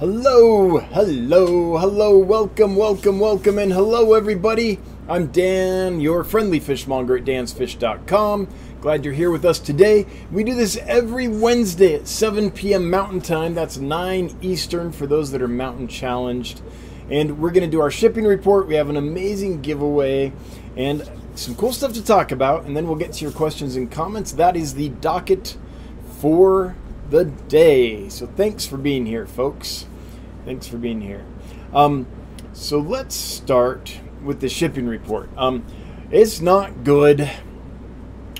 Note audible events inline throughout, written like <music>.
Hello, hello, hello, welcome, welcome, welcome, and hello, everybody. I'm Dan, your friendly fishmonger at dansfish.com. Glad you're here with us today. We do this every Wednesday at 7 p.m. Mountain Time. That's 9 Eastern for those that are mountain challenged. And we're going to do our shipping report. We have an amazing giveaway and some cool stuff to talk about. And then we'll get to your questions and comments. That is the docket for the day. So thanks for being here, folks. Thanks for being here. Um, so let's start with the shipping report. Um, it's not good.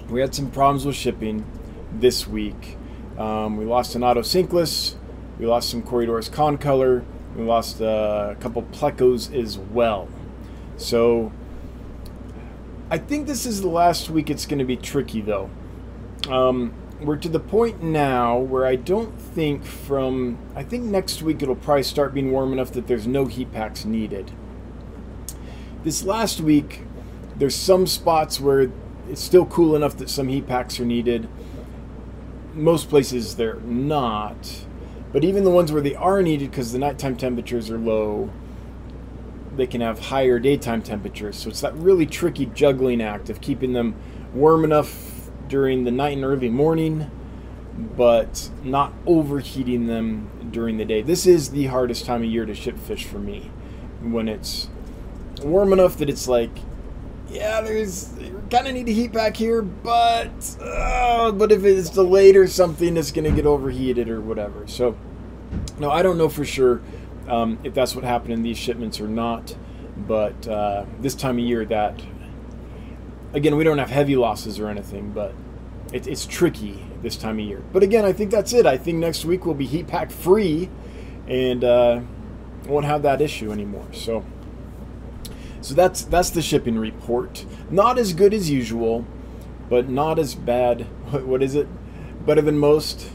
We had some problems with shipping this week. Um, we lost an Otocinclus. We lost some Corydoras Concolor. We lost uh, a couple plecos as well. So I think this is the last week it's going to be tricky, though. Um, we're to the point now where I don't think from I think next week it'll probably start being warm enough that there's no heat packs needed. This last week there's some spots where it's still cool enough that some heat packs are needed. Most places they're not. But even the ones where they are needed because the nighttime temperatures are low, they can have higher daytime temperatures. So it's that really tricky juggling act of keeping them warm enough during the night and early morning, but not overheating them during the day. This is the hardest time of year to ship fish for me when it's warm enough that it's like, yeah, there's kind of need a heat back here, but uh, but if it's delayed or something, it's to get overheated or whatever. So, no, I don't know for sure um, if that's what happened in these shipments or not, but uh, this time of year that again, we don't have heavy losses or anything, but it, it's tricky this time of year. But again, I think that's it. I think next week we'll be heat pack free, and uh, won't have that issue anymore. So, so that's that's the shipping report. Not as good as usual, but not as bad. <laughs> What, what is it? Better than most.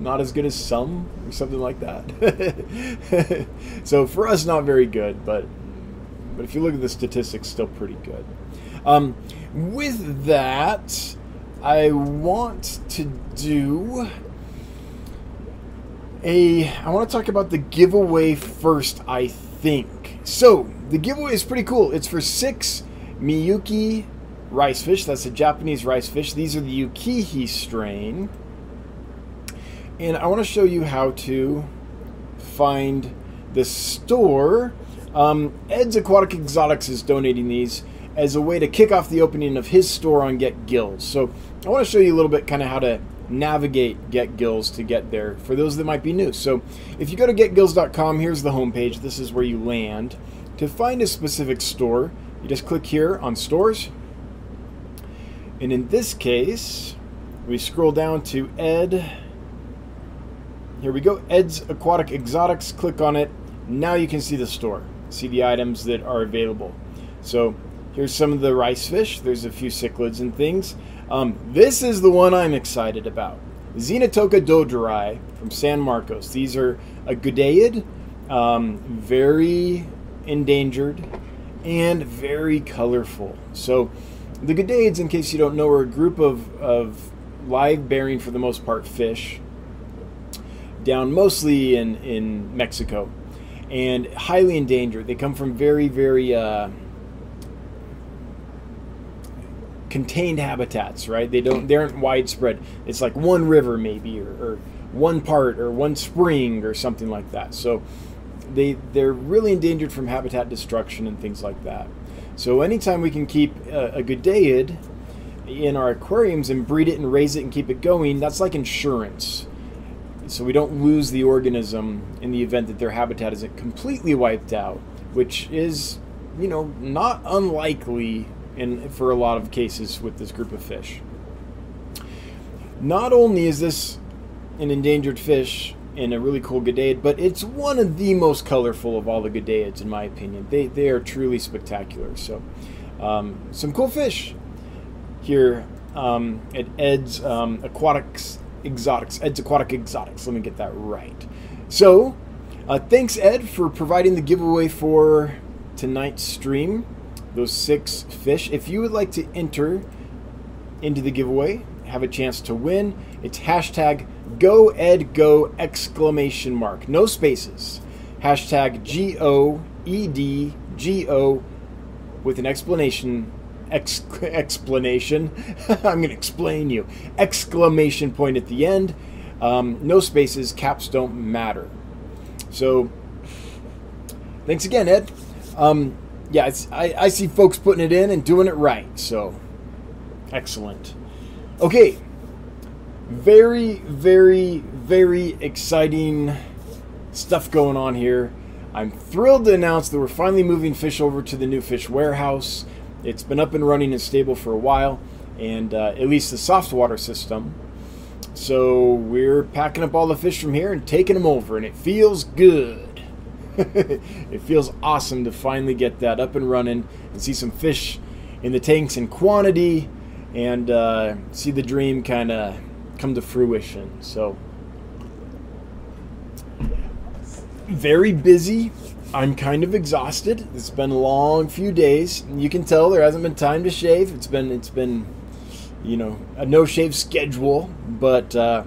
Not as good as some, or something like that. <laughs> so for us, not very good, but but if you look at the statistics, still pretty good. Um, with that, I want to do a. I want to talk about the giveaway first, I think. So, the giveaway is pretty cool. It's for six Miyuki rice fish. That's a Japanese rice fish. These are the Yokihi strain. And I want to show you how to find the store. Um, Ed's Aquatic Exotics is donating these as a way to kick off the opening of his store on Get Gills. So I want to show you a little bit kind of how to navigate Get Gills to get there for those that might be new. So if you go to getgills.com, here's the homepage. This is where you land. To find a specific store, you just click here on stores. And in this case, we scroll down to Ed. Here we go, Ed's Aquatic Exotics. Click on it. Now you can see the store, see the items that are available. So Here's some of the rice fish. There's a few cichlids and things. Um, this is the one I'm excited about. Xenotoca doederi from San Marcos. These are a Goodeid, um, very endangered, and very colorful. So the Goodeids, in case you don't know, are a group of, of live bearing, for the most part, fish down mostly in, in Mexico and highly endangered. They come from very, very... Uh, contained habitats, right? They don't they aren't widespread. It's like one river maybe or, or one part or one spring or something like that. So they they're really endangered from habitat destruction and things like that. So anytime we can keep a, a Goodeid in our aquariums and breed it and raise it and keep it going, that's like insurance. So we don't lose the organism in the event that their habitat isn't completely wiped out, which is, you know, not unlikely in for a lot of cases with this group of fish. Not only is this an endangered fish and a really cool Goodeid, but it's one of the most colorful of all the Goodeids, in my opinion. They, they are truly spectacular. So, um, some cool fish here um, at Ed's um, Aquatics Exotics. Ed's Aquatic Exotics. Let me get that right. So, uh, thanks, Ed, for providing the giveaway for tonight's stream those six fish. If you would like to enter into the giveaway, have a chance to win, it's hashtag Go Ed Go exclamation mark. No spaces. Hashtag G O E D G O with an explanation ex- <laughs> explanation. <laughs> I'm going to explain you. Exclamation point at the end. Um, no spaces. Caps don't matter. So, thanks again, Ed. Um, yeah, I, I see folks putting it in and doing it right. So, excellent. Okay. Very, very, very exciting stuff going on here. I'm thrilled to announce that we're finally moving fish over to the new fish warehouse. It's been up and running and stable for a while, and uh, at least the soft water system. So we're packing up all the fish from here and taking them over, and it feels good. <laughs> it feels awesome to finally get that up and running and see some fish in the tanks in quantity and uh, see the dream kind of come to fruition. So very busy. I'm kind of exhausted. It's been a long few days. You can tell there hasn't been time to shave. It's been it's been you know a no shave schedule, but uh,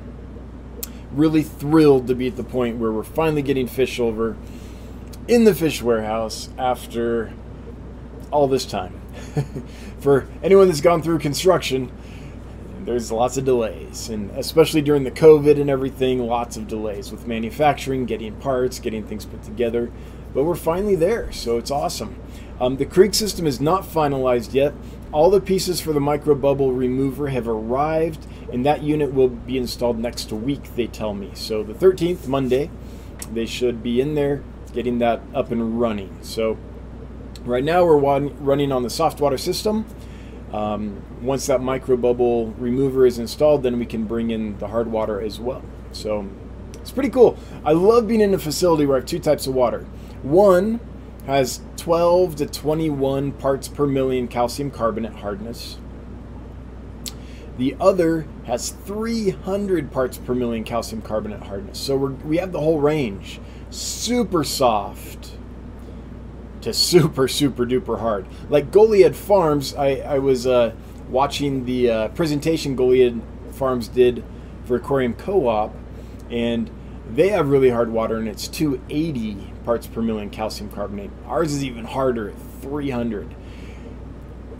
really thrilled to be at the point where we're finally getting fish over in the fish warehouse after all this time. <laughs> For anyone that's gone through construction, there's lots of delays, and especially during the COVID and everything, lots of delays with manufacturing, getting parts, getting things put together. But we're finally there, so it's awesome. Um, the creek system is not finalized yet. All the pieces for the micro bubble remover have arrived, and that unit will be installed next week, they tell me. So the 13th, Monday, they should be in there getting that up and running. So right now we're running on the soft water system. Um, once that micro bubble remover is installed, then we can bring in the hard water as well. So it's pretty cool. I love being in a facility where I have two types of water. One has 12 to 21 parts per million calcium carbonate hardness. The other has 300 parts per million calcium carbonate hardness. So we have the whole range. Super soft to super, super duper hard. Like Goliad Farms, I, I was uh, watching the uh, presentation Goliad Farms did for Aquarium Co op, and they have really hard water, and it's 280 parts per million calcium carbonate. Ours is even harder at 300.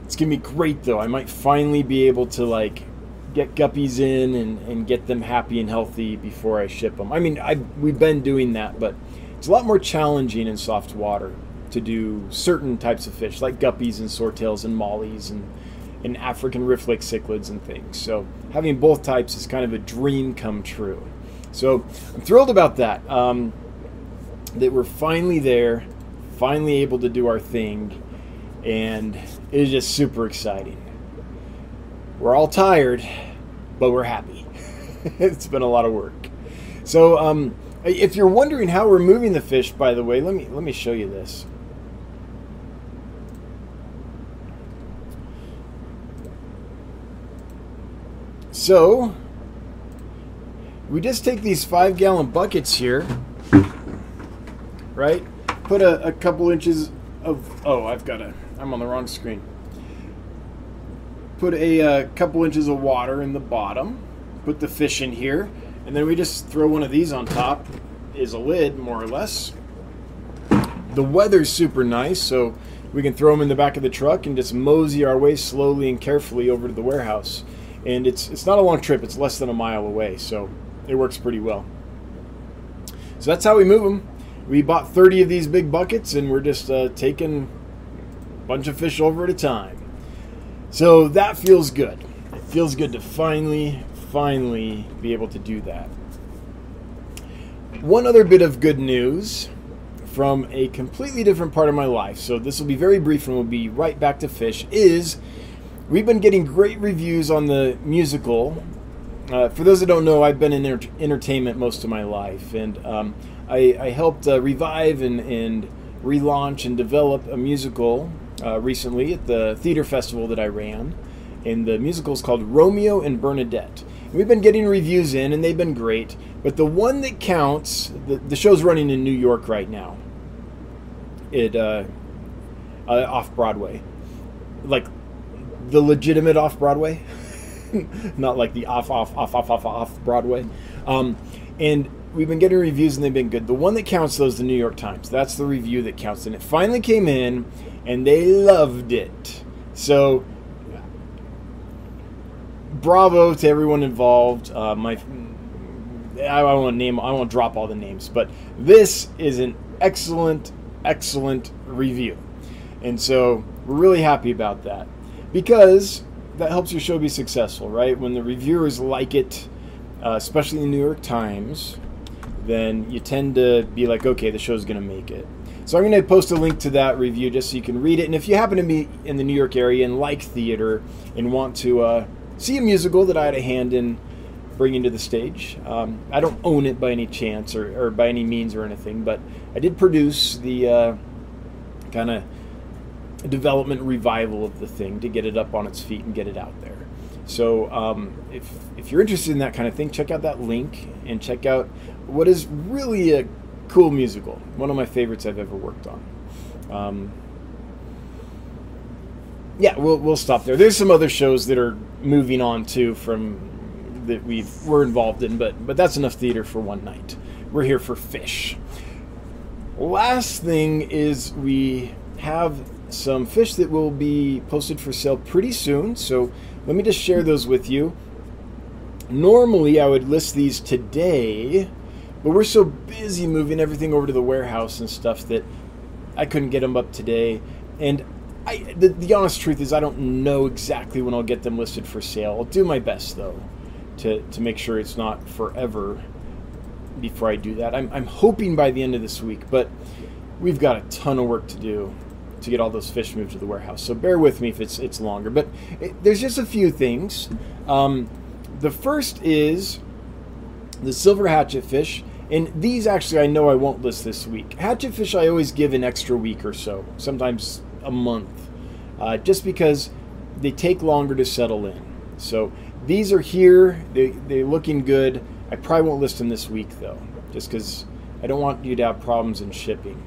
It's gonna be great though. I might finally be able to like get guppies in and, and get them happy and healthy before I ship them. I mean, I we've been doing that, but it's a lot more challenging in soft water to do certain types of fish, like guppies and swordtails and mollies and, and African rift lake cichlids and things. So having both types is kind of a dream come true. So I'm thrilled about that. Um, that we're finally there, finally able to do our thing, and it is just super exciting. We're all tired, but we're happy. <laughs> it's been a lot of work. So, um, if you're wondering how we're moving the fish, by the way, let me let me show you this. So, we just take these five gallon buckets here, right? Put a, a couple inches of, oh, I've got a, I'm on the wrong screen. Put a, uh, couple inches of water in the bottom, put the fish in here, and then we just throw one of these on top, is a lid, more or less. The weather's super nice, so we can throw them in the back of the truck and just mosey our way slowly and carefully over to the warehouse and it's it's not a long trip. It's less than a mile away, so it works pretty well. So that's how we move them. We bought 30 of these big buckets, and we're just uh, taking a bunch of fish over at a time. So that feels good. It feels good to finally, finally be able to do that. One other bit of good news from a completely different part of my life, so this will be very brief and we'll be right back to fish, is We've been getting great reviews on the musical. Uh, for those that don't know, I've been in enter- entertainment most of my life, and um, I, I, helped uh, revive and, and, relaunch and develop a musical uh, recently at the theater festival that I ran. And the musical is called Romeo and Bernadette. And we've been getting reviews in, and they've been great. But the one that counts, the, the show's running in New York right now. It uh, uh, off Broadway, like the legitimate off Broadway, <laughs> not like the off off off off off off Broadway. Um, and we've been getting reviews and they've been good. The one that counts though is the New York Times. That's the review that counts, and it finally came in, and they loved it. So bravo to everyone involved. Uh, my I won't name I won't drop all the names, but this is an excellent, excellent review. And so we're really happy about that. Because that helps your show be successful, right? When the reviewers like it, uh, especially the New York Times, then you tend to be like, okay, the show's going to make it. So I'm going to post a link to that review just so you can read it. And if you happen to be in the New York area and like theater and want to uh, see a musical that I had a hand in bringing to the stage, um, I don't own it by any chance or, or, by any means or anything, but I did produce the uh, kind of development revival of the thing to get it up on its feet and get it out there. So um, if if you're interested in that kind of thing, check out that link and check out what is really a cool musical. One of my favorites I've ever worked on. Um, yeah, we'll we'll stop there. There's some other shows that are moving on too from that we were involved in, but but that's enough theater for one night. We're here for fish. Last thing is we have some fish that will be posted for sale pretty soon. So let me just share those with you. Normally, I would list these today, but we're so busy moving everything over to the warehouse and stuff that I couldn't get them up today. And I, the, the honest truth is, I don't know exactly when I'll get them listed for sale. I'll do my best though to, to make sure it's not forever before I do that. I'm, I'm hoping by the end of this week, but we've got a ton of work to do to get all those fish moved to the warehouse. So bear with me if it's it's longer. But it, there's just a few things. Um, the first is the silver hatchet fish. And these actually I know I won't list this week. Hatchet fish I always give an extra week or so, sometimes a month, uh, just because they take longer to settle in. So these are here. They, they're looking good. I probably won't list them this week though, just because I don't want you to have problems in shipping.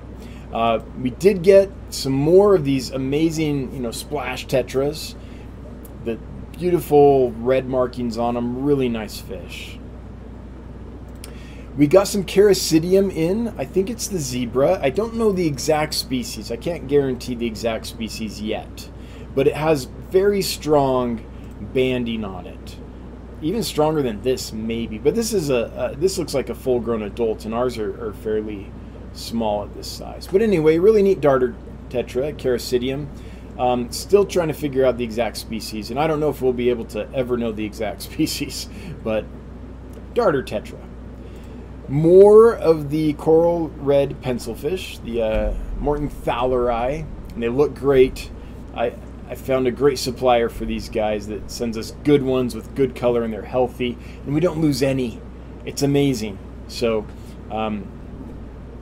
Uh, we did get some more of these amazing, you know, splash tetras. The beautiful red markings on them, really nice fish. We got some Characidium in. I think it's the zebra. I don't know the exact species. I can't guarantee the exact species yet. But it has very strong banding on it. Even stronger than this, maybe. But this is a, a this looks like a full-grown adult, and ours are, are fairly small at this size. But anyway, really neat darter tetra, Characidium. Um, still trying to figure out the exact species, and I don't know if we'll be able to ever know the exact <laughs> species, but darter tetra. More of the coral red pencilfish, the uh, mortenthaleri, and they look great. I, I found a great supplier for these guys that sends us good ones with good color and they're healthy, and we don't lose any. It's amazing. So, um,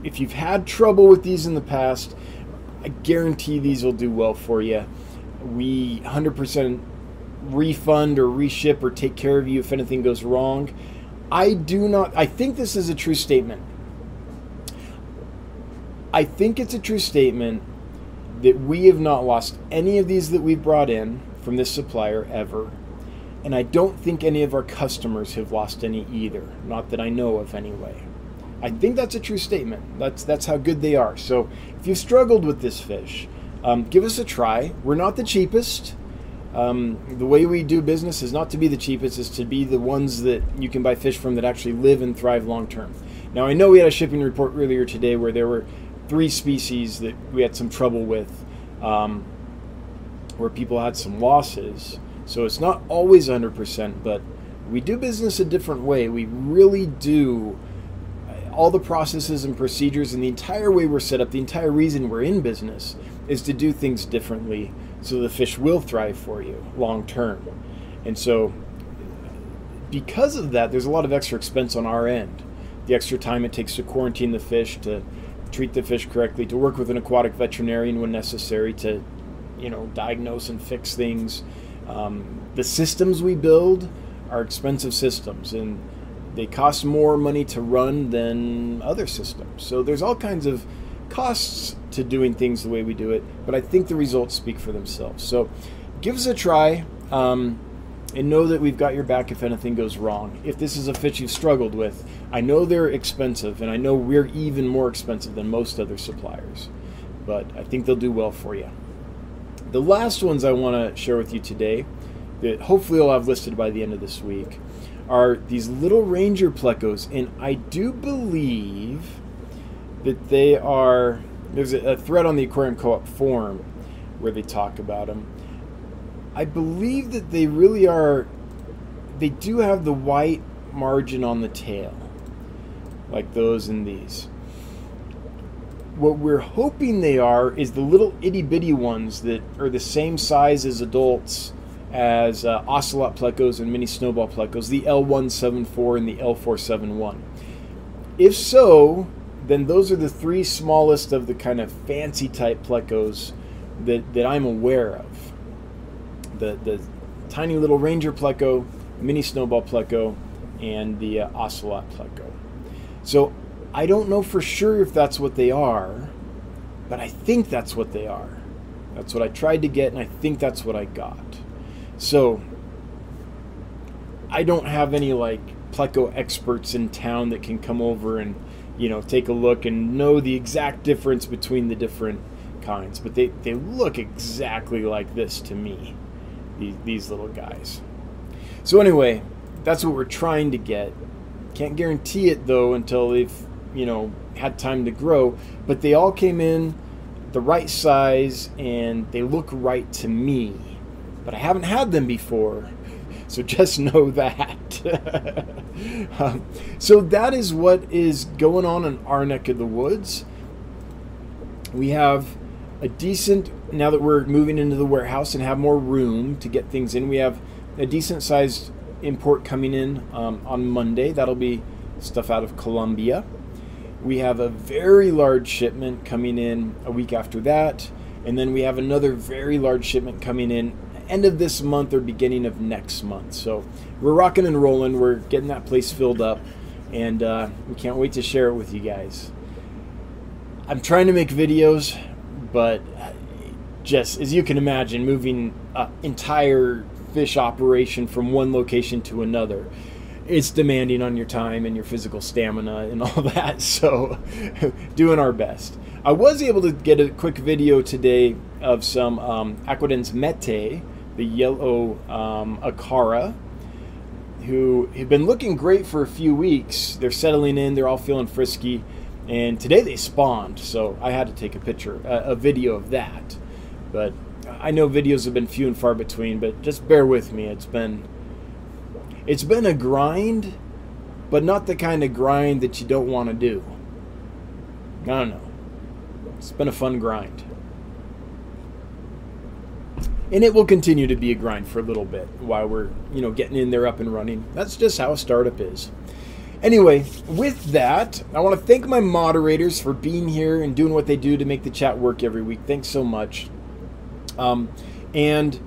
if you've had trouble with these in the past, I guarantee these will do well for you. We 100% refund or reship or take care of you if anything goes wrong. I do not, I think this is a true statement. I think it's a true statement that we have not lost any of these that we've brought in from this supplier ever. And I don't think any of our customers have lost any either. Not that I know of, anyway. I think that's a true statement. That's that's how good they are. So if you've struggled with this fish, um, give us a try. We're not the cheapest. Um, the way we do business is not to be the cheapest; is to be the ones that you can buy fish from that actually live and thrive long term. Now I know we had a shipping report earlier today where there were three species that we had some trouble with, um, where people had some losses. So it's not always 100%, but we do business a different way. We really do all the processes and procedures and the entire way we're set up, the entire reason we're in business is to do things differently so the fish will thrive for you long term. And so, because of that, there's a lot of extra expense on our end. The extra time it takes to quarantine the fish, to treat the fish correctly, to work with an aquatic veterinarian when necessary, to you know diagnose and fix things. Um, the systems we build are expensive systems, and they cost more money to run than other systems. So there's all kinds of costs to doing things the way we do it, but I think the results speak for themselves. So give us a try. Um, and know that we've got your back if anything goes wrong. If this is a fish you've struggled with, I know they're expensive, and I know we're even more expensive than most other suppliers, but I think they'll do well for you. The last ones I want to share with you today, that hopefully I'll have listed by the end of this week, are these little ranger plecos, and I do believe that they are. There's a, thread on the Aquarium Co-op forum where they talk about them. I believe that they really are. They do have the white margin on the tail, like those in these. What we're hoping they are is the little itty bitty ones that are the same size as adults as uh, ocelot plecos and mini snowball plecos, the L174 and the L471. If so, then those are the three smallest of the kind of fancy type plecos that, that I'm aware of. The, the tiny little ranger pleco, mini snowball pleco, and the uh, ocelot pleco. So I don't know for sure if that's what they are, but I think that's what they are. That's what I tried to get, and I think that's what I got. So I don't have any like pleco experts in town that can come over and you know take a look and know the exact difference between the different kinds, but they they look exactly like this to me. These these little guys. So anyway, that's what we're trying to get. Can't guarantee it though until they've you know had time to grow, but they all came in the right size and they look right to me but I haven't had them before. <laughs> So just know that. <laughs> <laughs> um, so that is what is going on in our neck of the woods. We have a decent, now that we're moving into the warehouse and have more room to get things in, we have a decent sized import coming in um, on Monday. That'll be stuff out of Colombia. We have a very large shipment coming in a week after that. And then we have another very large shipment coming in end of this month or beginning of next month. So we're rocking and rolling. We're getting that place filled up, and uh, we can't wait to share it with you guys. I'm trying to make videos, but just as you can imagine, moving an entire fish operation from one location to another. It's demanding on your time and your physical stamina and all <laughs> that, so <laughs> doing our best. I was able to get a quick video today of some um, Aequidens metae, the yellow um, Acara, who have been looking great for a few weeks. They're settling in, they're all feeling frisky, and today they spawned, so I had to take a picture, a, a video of that. But I know videos have been few and far between, but just bear with me. It's been it's been a grind, but not the kind of grind that you don't want to do. I don't know. It's been a fun grind and it will continue to be a grind for a little bit while we're you know getting in there up and running. That's just how a startup is. Anyway with that i want to thank my moderators for being here and doing what they do to make the chat work every week. Thanks so much. Um, and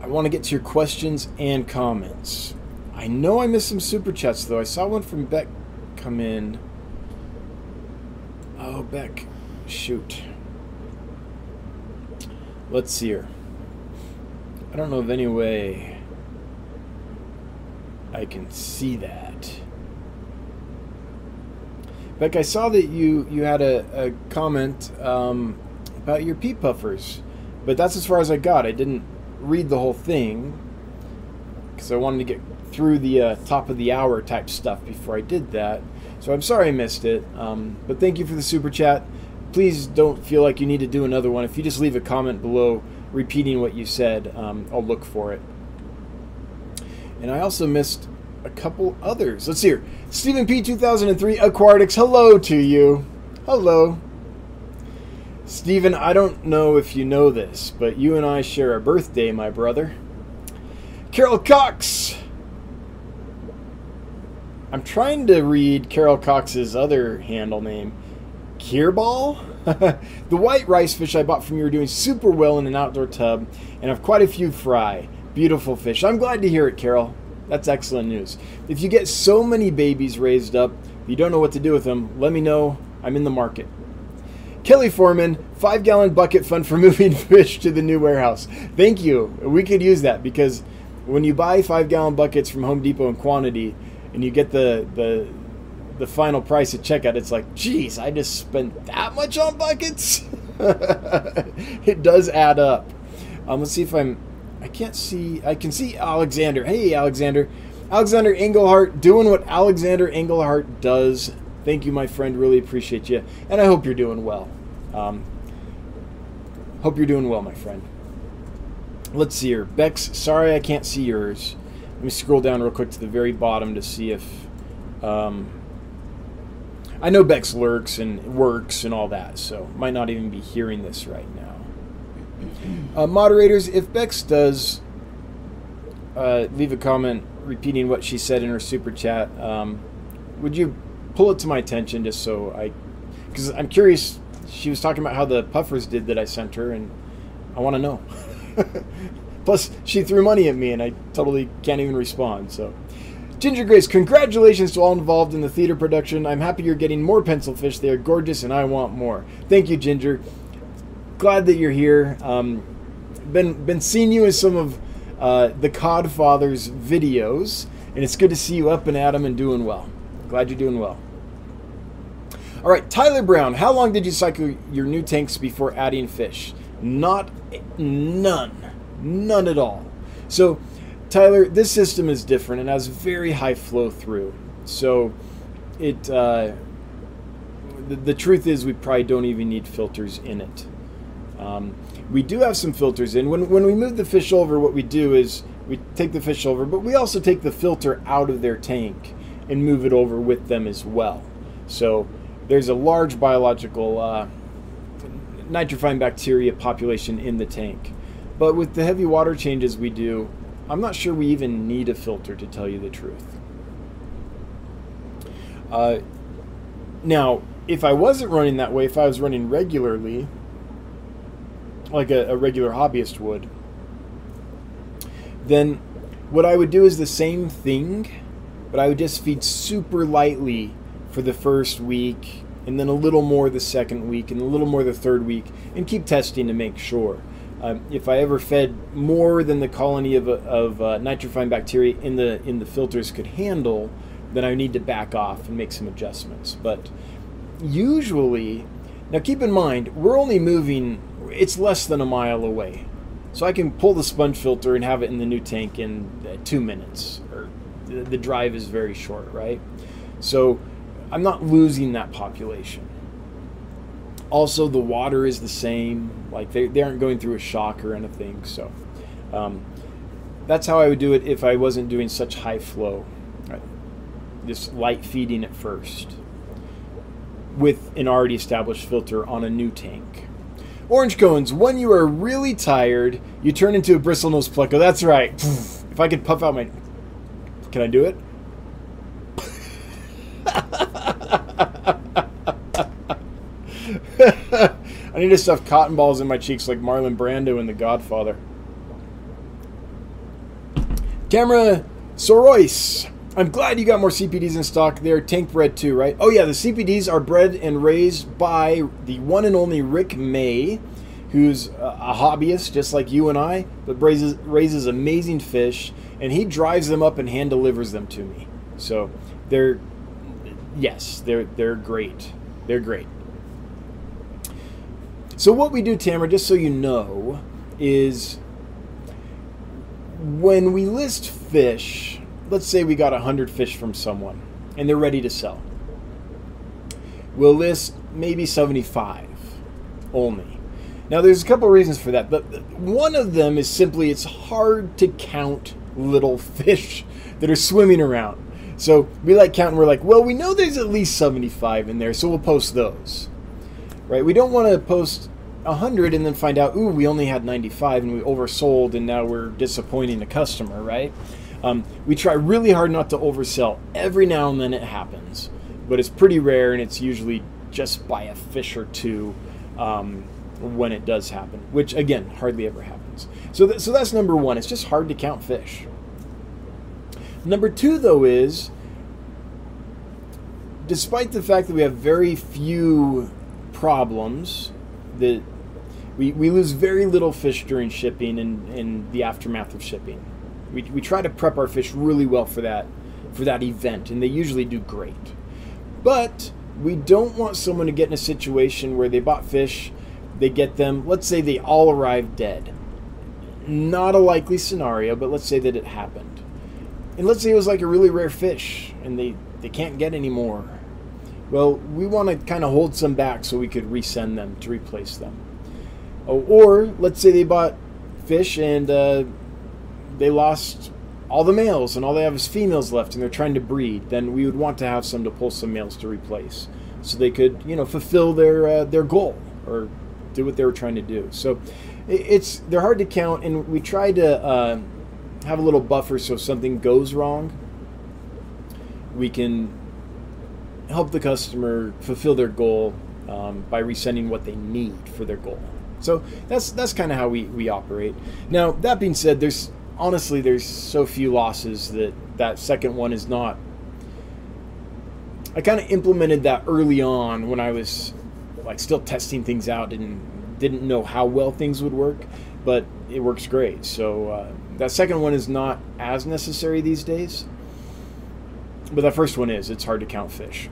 i want to get to your questions and comments. I know i missed some super chats though. I saw one from beck come in. Oh beck shoot Let's see here. I don't know of any way I can see that. Beck, I saw that you you had a, a comment um, about your peat puffers, but that's as far as I got. I didn't read the whole thing because I wanted to get through the uh, top of the hour type stuff before I did that. So I'm sorry I missed it. Um, but thank you for the super chat please don't feel like you need to do another one. If you just leave a comment below repeating what you said, um, I'll look for it. And I also missed a couple others. Let's see here. Stephen P. 2003 Aquatics, hello to you. Hello. Stephen, I don't know if you know this, but you and I share a birthday, my brother. Carol Cox. I'm trying to read Carol Cox's other handle name. Keerball? <laughs> the white rice fish I bought from you are doing super well in an outdoor tub and I have quite a few fry. Beautiful fish. I'm glad to hear it, Carol. That's excellent news. If you get so many babies raised up, you don't know what to do with them, let me know. I'm in the market. Kelly Foreman, five gallon bucket fund for <laughs> moving fish to the new warehouse. Thank you. We could use that because when you buy five gallon buckets from Home Depot in quantity and you get the, the, the final price at checkout, it's like, geez, I just spent that much on buckets? <laughs> it does add up. Um, let's see if I'm. I can't see. I can see Alexander. Hey, Alexander. Alexander Engelhart doing what Alexander Engelhart does. Thank you, my friend. Really appreciate you. And I hope you're doing well. Um, hope you're doing well, my friend. Let's see here. Bex, sorry I can't see yours. Let me scroll down real quick to the very bottom to see if. Um, I know Bex lurks and works and all that, so might not even be hearing this right now. <clears throat> Uh, moderators, if Bex does uh, leave a comment repeating what she said in her super chat, um, would you pull it to my attention just so I. Because I'm curious, she was talking about how the puffers did that I sent her, and I want to know. <laughs> Plus, she threw money at me, and I totally can't even respond, so. Ginger Grace, congratulations to all involved in the theater production. I'm happy you're getting more pencil fish. They are gorgeous, and I want more. Thank you, Ginger. Glad that you're here. Um, been been seeing you in some of uh, the Codfather's videos, and it's good to see you up and at them and doing well. Glad you're doing well. All right, Tyler Brown, how long did you cycle your new tanks before adding fish? Not none, none at all. So Tyler, this system is different and has very high flow through. So it uh, the, the, truth is we probably don't even need filters in it. Um, we do have some filters in. When, when we move the fish over, what we do is we take the fish over, but we also take the filter out of their tank and move it over with them as well. So there's a large biological uh, nitrifying bacteria population in the tank. But with the heavy water changes we do, I'm not sure we even need a filter to tell you the truth. Uh, now, if I wasn't running that way, if I was running regularly, like a, a regular hobbyist would, then what I would do is the same thing, but I would just feed super lightly for the first week, and then a little more the second week, and a little more the third week, and keep testing to make sure. Um, if I ever fed more than the colony of, of uh, nitrifying bacteria in the in the filters could handle, then I need to back off and make some adjustments. But usually, now keep in mind we're only moving; it's less than a mile away, so I can pull the sponge filter and have it in the new tank in uh, two minutes. Or the drive is very short, right? So I'm not losing that population. Also, the water is the same. Like they, they aren't going through a shock or anything. So um, that's how I would do it if I wasn't doing such high flow. Right? Light feeding at first with an already established filter on a new tank. Orange cones. When you are really tired, you turn into a bristlenose pleco. That's right. If I could puff out my, can I do it? I need to stuff cotton balls in my cheeks like Marlon Brando in The Godfather. Tamara Sorois. I'm glad you got more CPDs in stock. They're tank bred too, right? Oh yeah, the CPDs are bred and raised by the one and only Rick May, who's a hobbyist just like you and I, but raises raises amazing fish, and he drives them up and hand delivers them to me. So they're yes, they're they're great. They're great. So what we do, Tamara, just so you know, is when we list fish, let's say we got 100 fish from someone and they're ready to sell. We'll list maybe 75 only. Now, there's a couple of reasons for that, but one of them is simply it's hard to count little <laughs> fish that are swimming around. So we like counting, we're like, well, we know there's at least 75 in there, so we'll post those. Right? We don't want to post 100 and then find out, ooh, we only had 95 and we oversold and now we're disappointing the customer, right? Um, we try really hard not to oversell. Every now and then it happens, but it's pretty rare and it's usually just by a fish or two um, when it does happen, which again, hardly ever happens. So, th- so that's number one. It's just hard to count fish. Number two, though, is despite the fact that we have very few problems that we, we lose very little fish during shipping and, and the aftermath of shipping. We, we try to prep our fish really well for that for that event, and they usually do great. But we don't want someone to get in a situation where they bought fish, they get them, let's say they all arrive dead. Not a likely scenario, but let's say that it happened. And let's say it was like a really rare fish and they, they can't get any more. Well, we want to kind of hold some back so we could resend them to replace them. Oh, or let's say they bought fish and uh, they lost all the males and all they have is females left and they're trying to breed, then we would want to have some to pull some males to replace, so they could you know fulfill their uh, their goal or do what they were trying to do. So it's they're hard to count, and we try to uh, have a little buffer so if something goes wrong, we can help the customer fulfill their goal um, by resending what they need for their goal. So that's that's kind of how we, we operate. Now that being said, there's honestly there's so few losses that that second one is not. I kind of implemented that early on when I was like still testing things out and didn't know how well things would work, but it works great. So uh, that second one is not as necessary these days, but that first one is. It's hard to count fish.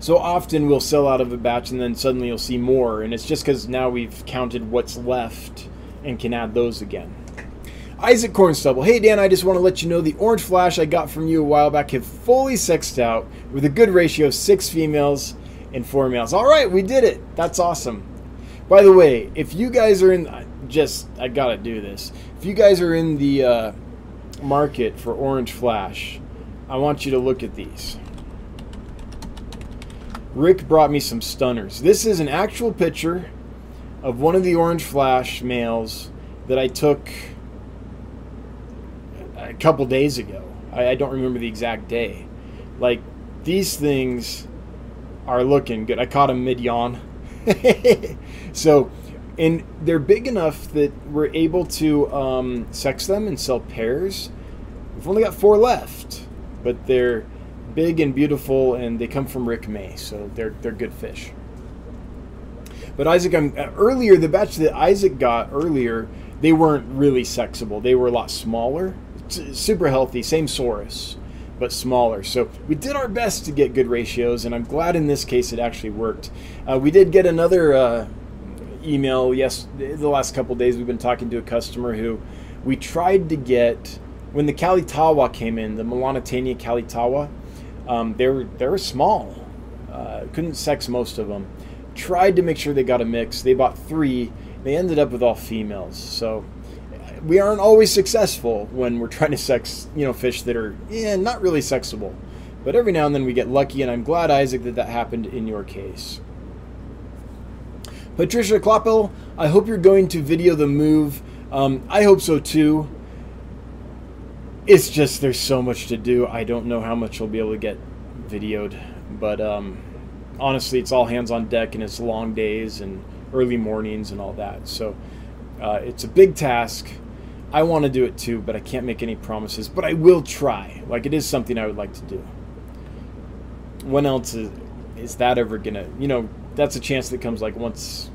So often we'll sell out of a batch and then suddenly you'll see more, and it's just because now we've counted what's left and can add those again. Isaac Cornstubble, hey Dan, I just want to let you know the orange flash I got from you a while back have fully sexed out with a good ratio of six females and four males. All right, we did it. That's awesome. By the way, if you guys are in, just I gotta do this. If you guys are in the uh, market for orange flash, I want you to look at these. Rick brought me some stunners. This is an actual picture of one of the orange flash males that I took a couple days ago. I, I don't remember the exact day. Like these things are looking good. I caught them mid yawn. <laughs> so, and they're big enough that we're able to um, sex them and sell pairs. We've only got four left, but they're big and beautiful, and they come from Rick May, so they're they're good fish. But Isaac, I'm, uh, earlier the batch that Isaac got earlier, they weren't really sexable. They were a lot smaller, super healthy, same Saurus, but smaller. So we did our best to get good ratios, and I'm glad in this case it actually worked. Uh, we did get another uh, email. Yes, the last couple days we've been talking to a customer who we tried to get when the Kalitawa came in, the Melanotaenia Kalitawa. Um, they were they were small. Uh, couldn't sex most of them. Tried to make sure they got a mix. They bought three. They ended up with all females. So we aren't always successful when we're trying to sex, you know, fish that are yeah, not really sexable. But every now and then we get lucky, and I'm glad, Isaac, that that happened in your case. Patricia Kloppel, I hope you're going to video the move. Um, I hope so too. It's just there's so much to do. I don't know how much we'll be able to get videoed, but um, honestly, it's all hands on deck, and it's long days and early mornings and all that. So uh, it's a big task. I want to do it too, but I can't make any promises. But I will try. Like it is something I would like to do. When else is, is that ever gonna? You know, that's a chance that comes like once,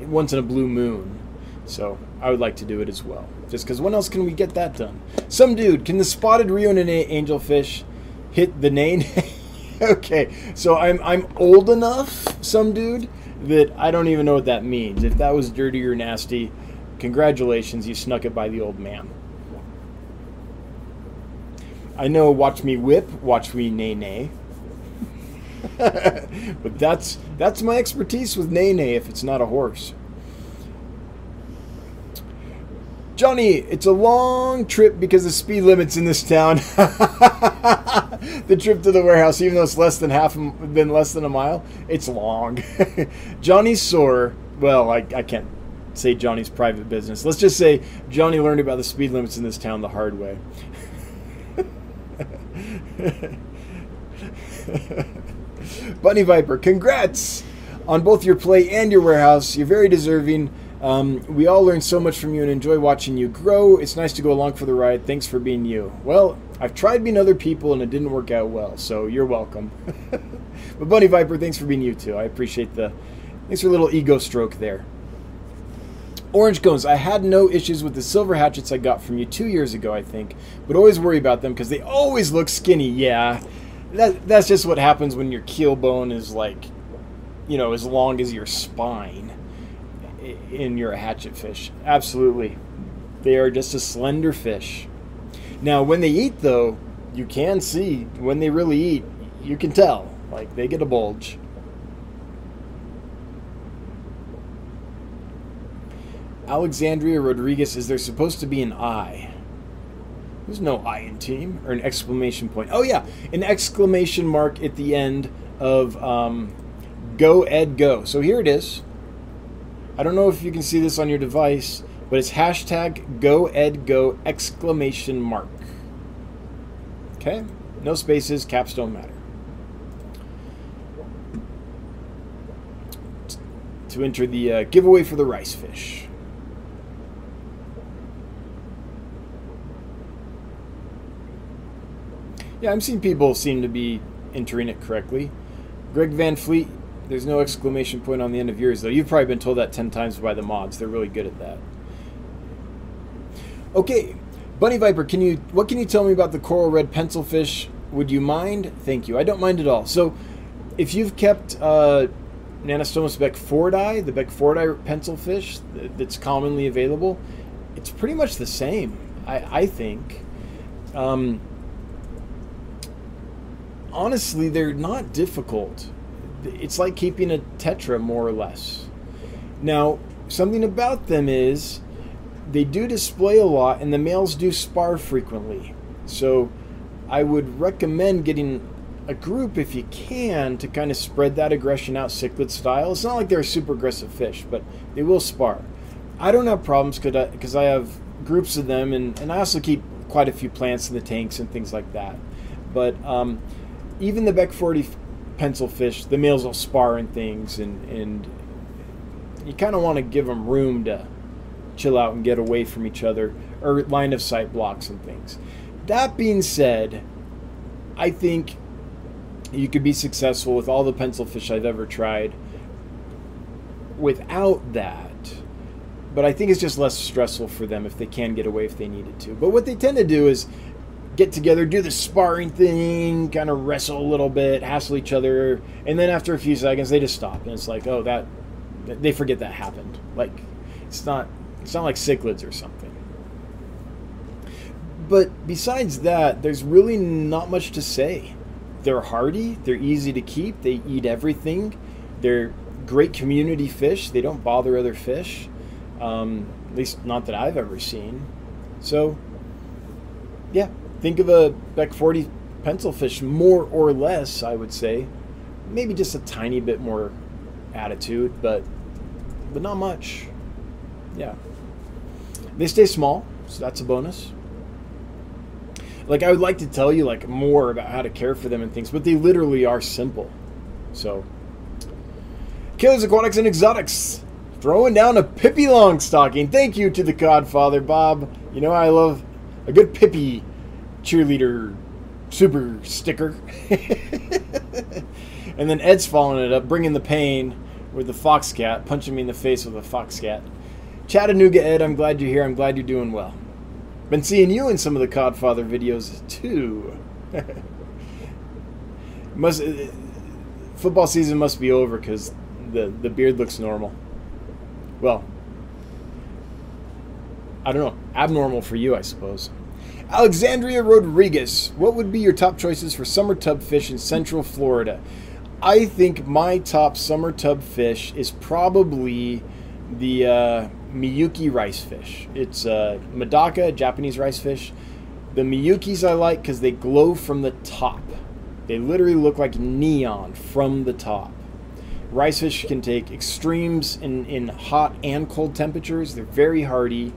once in a blue moon. So I would like to do it as well. Just because when else can we get that done? Some dude, can the spotted Rio Nanay angelfish hit the name? <laughs> okay, so I'm I'm old enough, some dude, that I don't even know what that means. If that was dirty or nasty, Congratulations, you snuck it by the old man. I know watch me whip, watch me nay <laughs> nay. but that's that's my expertise with nay nay if it's not a horse. Johnny, it's a long trip because the speed limit's in this town. <laughs> the trip to the warehouse, even though it's less than half than less than a mile, it's long. <laughs> Johnny's sore. Well, I, I can't say Johnny's private business. Let's just say Johnny learned about the speed limits in this town the hard way. <laughs> Bunny Viper, congrats on both your play and your warehouse. You're very deserving. Um, we all learn so much from you and enjoy watching you grow. It's nice to go along for the ride. Thanks for being you. Well, I've tried being other people and it didn't work out well, so you're welcome. <laughs> but Bunny Viper, thanks for being you too. I appreciate the thanks for a little ego stroke there. Orange Cones, I had no issues with the silver hatchets I got from you two years ago, I think, but always worry about them because they always look skinny. Yeah, that, that's just what happens when your keel bone is like, you know, as long as your spine in your hatchet fish. Absolutely. They are just a slender fish. Now, when they eat, though, you can see when they really eat, you can tell. Like, they get a bulge. Alexandria Rodriguez, is there supposed to be an I? There's no I in team or an exclamation point. Oh yeah, an exclamation mark at the end of um, Go Ed Go. So here it is. I don't know if you can see this on your device, but it's hashtag Go Ed Go exclamation mark. Okay, no spaces, caps don't matter. To enter the uh, giveaway for the rice fish. Yeah, I'm seeing people seem to be entering it correctly. Greg Van Fleet, there's no exclamation point on the end of yours, though. You've probably been told that 10 times by the mods. They're really good at that. Okay, Bunny Viper, can you what can you tell me about the coral red pencil fish? Would you mind? Thank you. I don't mind at all. So, if you've kept uh, Nannostomus beckfordi, the beckfordi pencil fish that's commonly available, it's pretty much the same, I, I think. Um, honestly, they're not difficult. It's like keeping a tetra, more or less. Now, something about them is they do display a lot, and the males do spar frequently. So, I would recommend getting a group if you can to kind of spread that aggression out cichlid style. It's not like they're a super aggressive fish, but they will spar. I don't have problems because I, I have groups of them, and, and I also keep quite a few plants in the tanks and things like that. But um, even the beckfordi pencil fish, the males will spar and things, and and you kind of want to give them room to chill out and get away from each other, or line of sight blocks and things. That being said, I think you could be successful with all the pencil fish I've ever tried without that. But I think it's just less stressful for them if they can get away if they needed to. But what they tend to do is get together, do the sparring thing, kind of wrestle a little bit, hassle each other, and then after a few seconds they just stop, and it's like, oh, that they forget that happened. Like it's not it's not like cichlids or something. But besides that, there's really not much to say. They're hardy, they're easy to keep, they eat everything. They're great community fish. They don't bother other fish. Um, at least not that I've ever seen. So, yeah, think of a beckfordi pencil fish more or less, I would say. Maybe just a tiny bit more attitude, but but not much. Yeah. They stay small, so that's a bonus. Like I would like to tell you like more about how to care for them and things, but they literally are simple. So Killers Aquatics and Exotics throwing down a Pippi Longstocking. Thank you to the Godfather Bob. You know I love a good Pippi cheerleader super sticker. <laughs> and then Ed's following it up, bringing the pain with the fox cat, punching me in the face with a fox cat. Chattanooga Ed, I'm glad you're here. I'm glad you're doing well. Been seeing you in some of the Codfather videos too. <laughs> must uh, football season must be over because the the beard looks normal. Well, I don't know, abnormal for you, I suppose. Alexandria Rodriguez, what would be your top choices for summer tub fish in Central Florida? I think my top summer tub fish is probably the uh, Miyuki rice fish. It's uh, Medaka, Japanese rice fish. The Miyukis I like because they glow from the top. They literally look like neon from the top. Rice fish can take extremes in, in hot and cold temperatures. They're very hardy.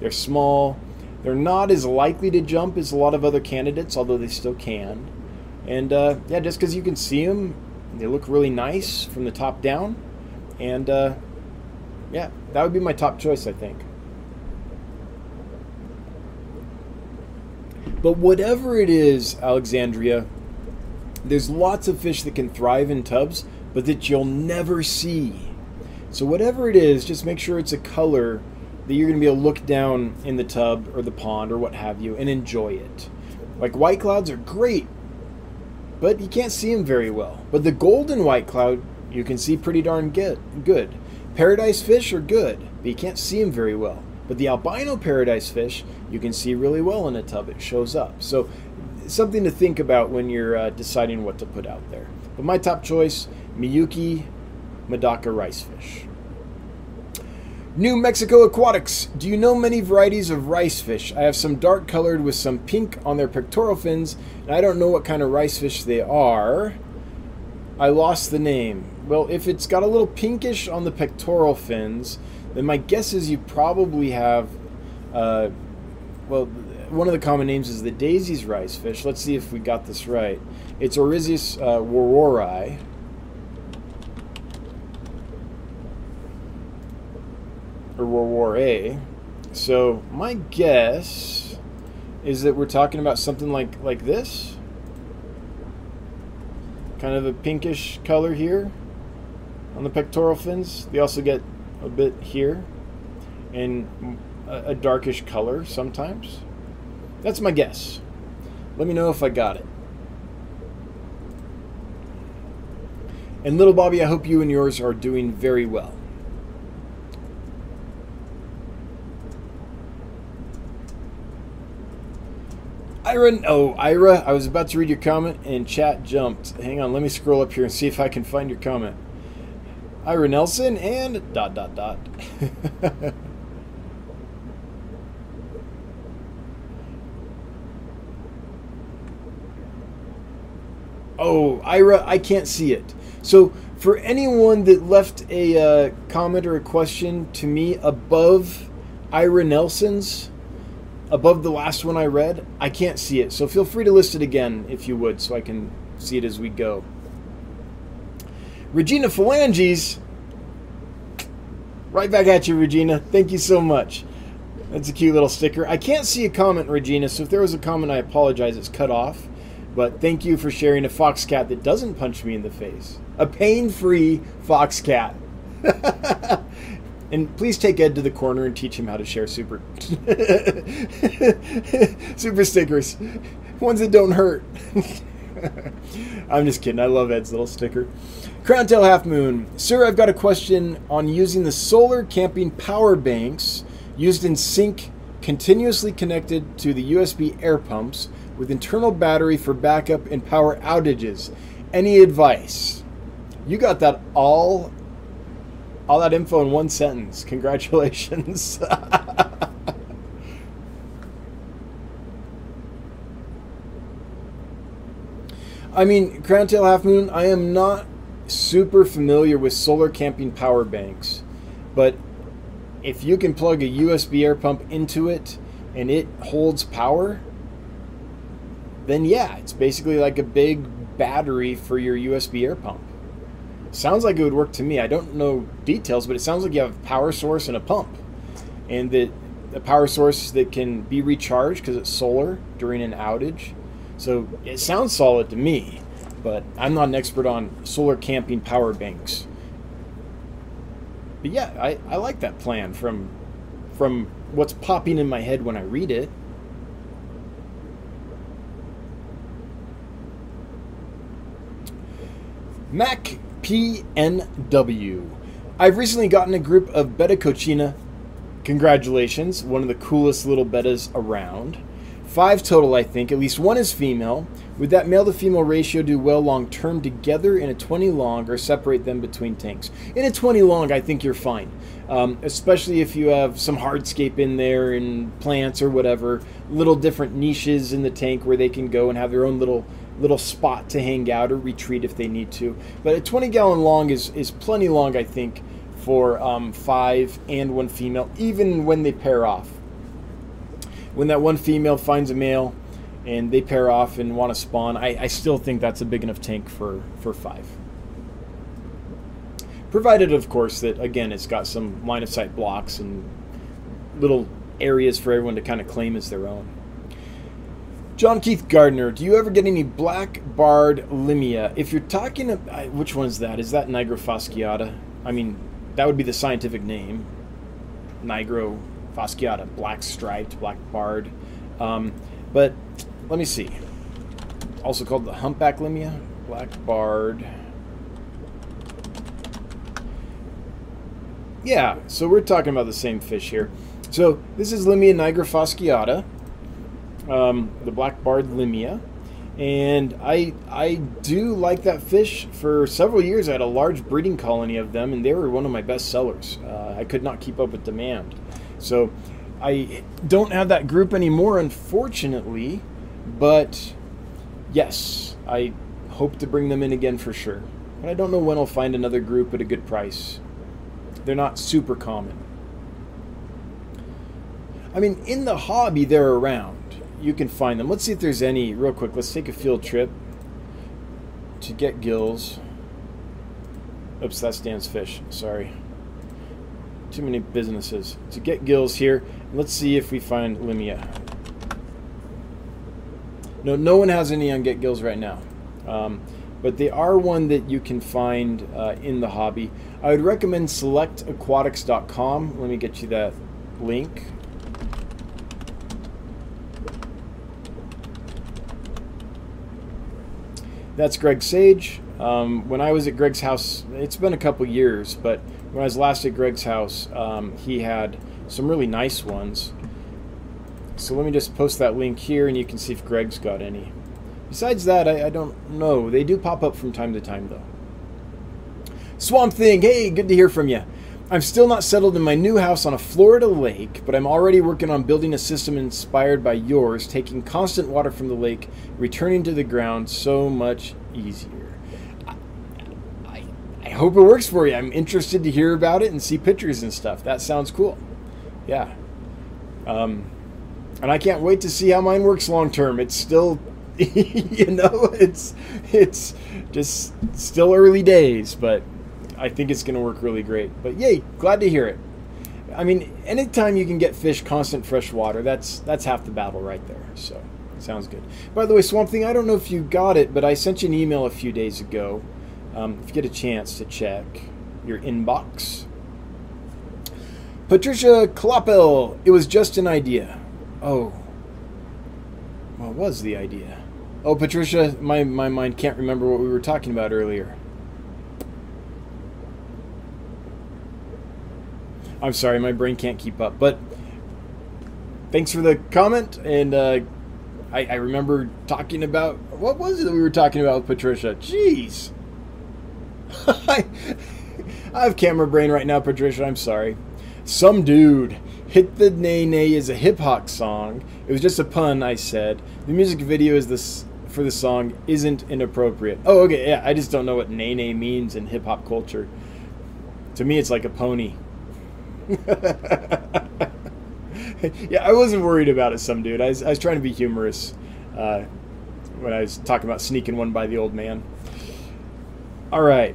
They're small. They're not as likely to jump as a lot of other candidates, although they still can. And uh, yeah, just because you can see them, they look really nice from the top down. And uh, yeah, that would be my top choice, I think. But whatever it is, Alexandria, there's lots of fish that can thrive in tubs, but that you'll never see. So whatever it is, just make sure it's a color that you're going to be able to look down in the tub or the pond or what have you and enjoy it. Like white clouds are great, but you can't see them very well. But the golden white cloud you can see pretty darn good. Good. Paradise fish are good, but you can't see them very well. But the albino paradise fish you can see really well in a tub. It shows up. So something to think about when you're uh, deciding what to put out there. But my top choice, Miyuki Medaka rice fish. New Mexico Aquatics. Do you know many varieties of rice fish? I have some dark colored with some pink on their pectoral fins, and I don't know what kind of rice fish they are. I lost the name. Well, if it's got a little pinkish on the pectoral fins, then my guess is you probably have, uh, well, one of the common names is the Daisy's rice fish. Let's see if we got this right. It's Oryzias uh. Or woworae. So my guess is that we're talking about something like like this, kind of a pinkish color here on the pectoral fins. They also get a bit here, and a, a darkish color sometimes. That's my guess. Let me know if I got it. And little Bobby, I hope you and yours are doing very well. Ira, oh, Ira, I was about to read your comment and chat jumped. Hang on, let me scroll up here and see if I can find your comment. Ira Nelson and dot dot dot. <laughs> oh, Ira, I can't see it. So, for anyone that left a uh, comment or a question to me above Ira Nelson's, above the last one I read, I can't see it. So feel free to list it again if you would, so I can see it as we go. Regina Phalanges. Right back at you, Regina. Thank you so much. That's a cute little sticker. I can't see a comment, Regina, so if there was a comment, I apologize. It's cut off. But thank you for sharing a fox cat that doesn't punch me in the face. A pain free fox cat. <laughs> And please take Ed to the corner and teach him how to share super <laughs> super stickers, ones that don't hurt. <laughs> I'm just kidding. I love Ed's little sticker. Crown Tail Half Moon, sir, I've got a question on using the solar camping power banks used in sync, continuously connected to the USB air pumps with internal battery for backup and power outages. Any advice? You got that all all that info in one sentence. <laughs> Congratulations. I mean, Crown Tail Half Moon, I am not super familiar with solar camping power banks, but if you can plug a USB air pump into it and it holds power, then yeah, it's basically like a big battery for your USB air pump. Sounds like it would work to me. I don't know details, but it sounds like you have a power source and a pump, and that a power source that can be recharged because it's solar during an outage. So it sounds solid to me, but I'm not an expert on solar camping power banks. But yeah, I, I like that plan from from what's popping in my head when I read it. Mac PNW. I've recently gotten a group of Betta cochinae. Congratulations, one of the coolest little bettas around. Five total, I think. At least one is female. Would that male to female ratio do well long term together in a 20 long or separate them between tanks? In a 20 long, I think you're fine. Um, especially if you have some hardscape in there and plants or whatever, little different niches in the tank where they can go and have their own little little spot to hang out or retreat if they need to. But a 20 gallon long is, is plenty long, I think, for um, five and one female, even when they pair off. When that one female finds a male and they pair off and want to spawn, I, I still think that's a big enough tank for, for five. Provided, of course, that again it's got some line of sight blocks and little areas for everyone to kind of claim as their own. John Keith Gardner, do you ever get any black barred limia? If you're talking, about, which one's that? Is that Nigrofasciata? I mean, that would be the scientific name. Nigro fasciata, black striped, black barred. Um, but let me see. Also called the humpback limia, black barred. Yeah, so we're talking about the same fish here. So this is Limia nigrofasciata, um, the black barred limia. And I I do like that fish. For several years, I had a large breeding colony of them, and they were one of my best sellers. Uh, I could not keep up with demand. So I don't have that group anymore, unfortunately. But yes, I hope to bring them in again for sure. But I don't know when I'll find another group at a good price. They're not super common. I mean, in the hobby, they're around. You can find them. Let's see if there's any, real quick. Let's take a field trip to get gills. Oops, that's Dan's fish. Sorry. Too many businesses. To get gills here, let's see if we find Limia. No, no one has any on Get Gills right now. Um, but they are one that you can find uh, in the hobby. I would recommend selectaquatics.com. Let me get you that link. That's Greg Sage. Um, when I was at Greg's house, it's been a couple years, but when I was last at Greg's house, um, he had some really nice ones. So let me just post that link here and you can see if Greg's got any. Besides that, I, I don't know. They do pop up from time to time, though. Swamp Thing, hey, good to hear from you. I'm still not settled in my new house on a Florida lake, but I'm already working on building a system inspired by yours, taking constant water from the lake, returning to the ground so much easier. I, I, I hope it works for you. I'm interested to hear about it and see pictures and stuff. That sounds cool. Yeah. Um, and I can't wait to see how mine works long term. It's still <laughs> you know, it's it's just still early days, but I think it's going to work really great. But yay, glad to hear it. I mean, anytime you can get fish constant fresh water, that's that's half the battle right there. So, sounds good. By the way, Swamp Thing, I don't know if you got it, but I sent you an email a few days ago. Um, if you get a chance to check your inbox. Patricia Kloppel, it was just an idea. Oh, what was the idea? Oh, Patricia, my, my mind can't remember what we were talking about earlier. I'm sorry, my brain can't keep up. But thanks for the comment. And uh, I, I remember talking about what was it that we were talking about with Patricia? Jeez. <laughs> I have camera brain right now, Patricia. I'm sorry. Some dude hit the Nae Nae is a hip hop song. It was just a pun, I said. The music video is this for the song isn't inappropriate. Oh, okay, yeah, I just don't know what nene means in hip hop culture. To me, it's like a pony. <laughs> yeah, I wasn't worried about it, some dude. I was, I was trying to be humorous uh, when I was talking about sneaking one by the old man. All right.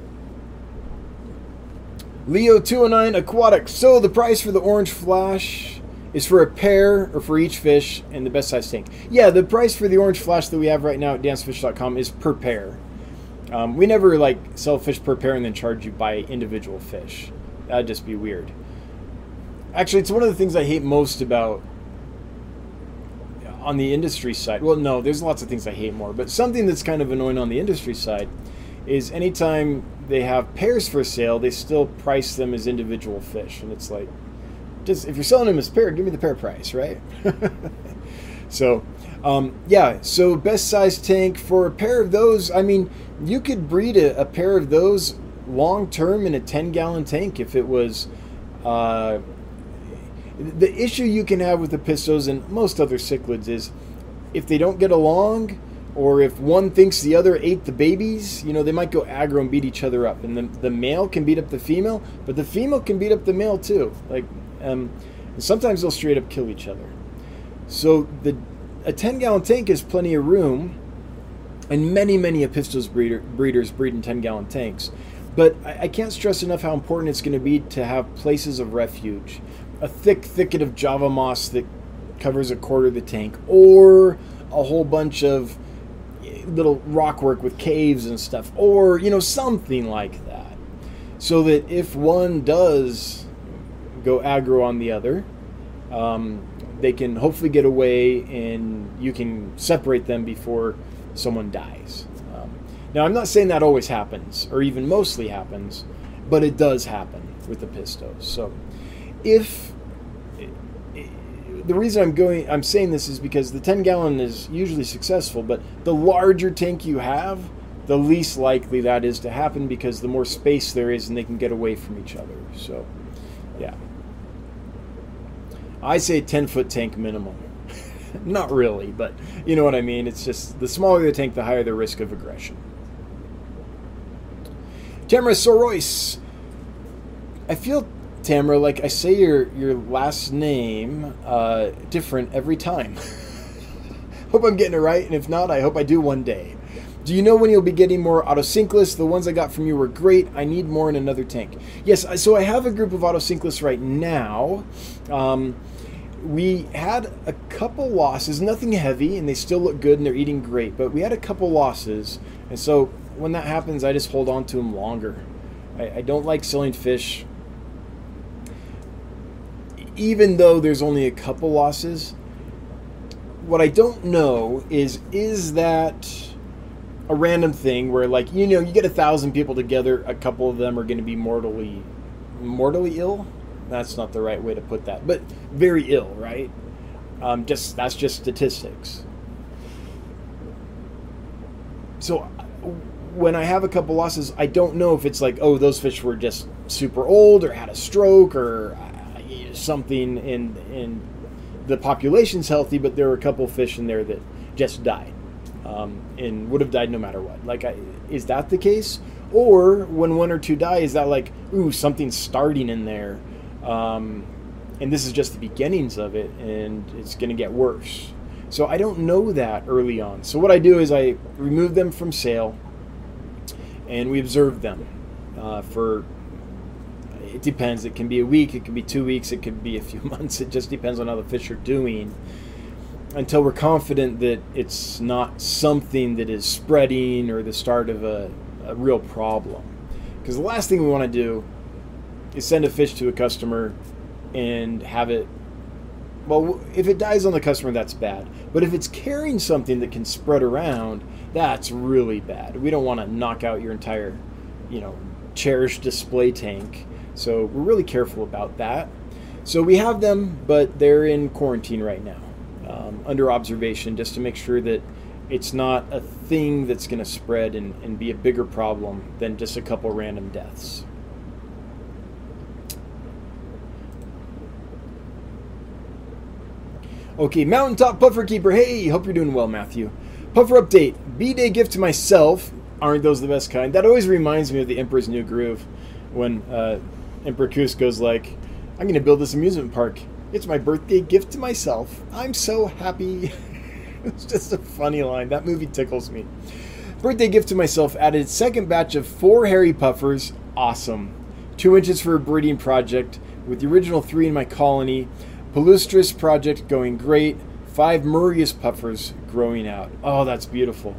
Leo 209 Aquatic. So the price for the Orange Flash is for a pair or for each fish in the best size tank. Yeah, the price for the orange flash that we have right now at dansfish.com is per pair. Um, we never like sell fish per pair and then charge you by individual fish. That'd just be weird. Actually, it's one of the things I hate most about on the industry side. Well, no, there's lots of things I hate more, but something that's kind of annoying on the industry side is anytime they have pairs for sale, they still price them as individual fish, and it's like just if you're selling them as pair, give me the pair price, right? <laughs> so, um, yeah. So best size tank for a pair of those. I mean, you could breed a, a pair of those long term in a 10 gallon tank if it was. Uh, the issue you can have with the and most other cichlids is if they don't get along or if one thinks the other ate the babies, you know, they might go aggro and beat each other up. And the, the male can beat up the female, but the female can beat up the male too. Like um, sometimes they'll straight up kill each other. So the a 10 gallon tank is plenty of room, and many, many Apistos breeder, breeders breed in 10 gallon tanks. But I can't stress enough how important it's going to be to have places of refuge. A thick thicket of Java moss that covers a quarter of the tank, or a whole bunch of little rock work with caves and stuff, or you know something like that, so that if one does go aggro on the other, um, they can hopefully get away and you can separate them before someone dies. Um, now, I'm not saying that always happens or even mostly happens, but it does happen with the pistos. So, if the reason I'm going, I'm saying this is because the 10 gallon is usually successful, but the larger tank you have, the least likely that is to happen because the more space there is and they can get away from each other. So, yeah. I say 10 foot tank minimum. <laughs> Not really, but you know what I mean. It's just the smaller the tank, the higher the risk of aggression. Tamara Sorois. I feel, Tamara, like I say your your last name uh, different every time. <laughs> hope I'm getting it right, and if not, I hope I do one day. Do you know when you'll be getting more Otocinclus? The ones I got from you were great. I need more in another tank. Yes, so I have a group of Otocinclus right now. Um, we had a couple losses, nothing heavy, and they still look good and they're eating great, but we had a couple losses. And so when that happens, I just hold on to them longer. I, I don't like selling fish, even though there's only a couple losses. What I don't know is, is that a random thing where, like, you know, you get a thousand people together, a couple of them are going to be mortally, mortally ill? that's not the right way to put that, but very ill, right? Um, just that's just statistics. So when I have a couple losses, I don't know if it's like, oh, those fish were just super old or had a stroke or something in in the population's healthy, but there were a couple fish in there that just died um, and would have died no matter what. Like, I, is that the case? Or when one or two die, is that like, ooh, something's starting in there? Um, and this is just the beginnings of it, and it's going to get worse. So I don't know that early on. So what I do is I remove them from sale, and we observe them uh, for. It depends. It can be a week. It can be two weeks. It could be a few <laughs> months. It just depends on how the fish are doing. Until we're confident that it's not something that is spreading or the start of a, a real problem. Because the last thing we want to do is send a fish to a customer and have it well if it dies on the customer that's bad but if it's carrying something that can spread around that's really bad we don't want to knock out your entire you know cherished display tank so we're really careful about that so we have them but they're in quarantine right now um, under observation just to make sure that it's not a thing that's going to spread and, and be a bigger problem than just a couple random deaths Okay, Mountaintop Puffer Keeper. Hey, hope you're doing well, Matthew. Puffer update. B-Day gift to myself. Aren't those the best kind? That always reminds me of the Emperor's New Groove when uh, Emperor Kuzco's like, I'm going to build this amusement park. It's my birthday gift to myself. I'm so happy. <laughs> it's just a funny line. That movie tickles me. Birthday gift to myself. Added second batch of four hairy puffers. Awesome. Two inches for a breeding project with the original three in my colony. Palustris project going great. Five Murrius puffers growing out. Oh, that's beautiful.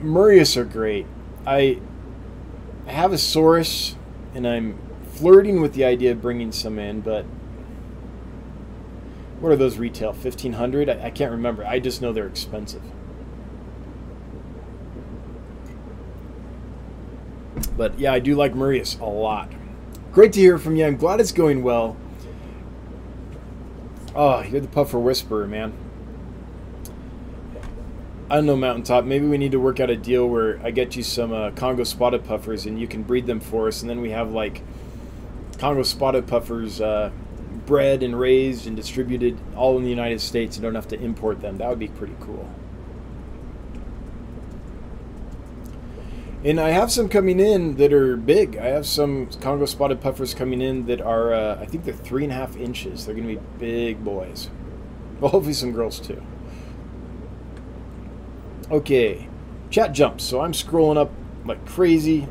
Murrius are great. I have a Saurus, and I'm flirting with the idea of bringing some in, but what are those retail? 1500 I, I can't remember. I just know they're expensive. But yeah, I do like Murrius a lot. Great to hear from you. I'm glad it's going well. Oh, you're the puffer whisperer, man. I don't know, Mountaintop. Maybe we need to work out a deal where I get you some uh, Congo spotted puffers and you can breed them for us, and then we have like Congo spotted puffers uh, bred and raised and distributed all in the United States and don't have to import them. That would be pretty cool. And I have some coming in that are big. I have some Congo spotted puffers coming in that are, uh, I think they're three and a half inches. They're going to be big boys. Well, hopefully some girls too. Okay, chat jumps. So I'm scrolling up like crazy,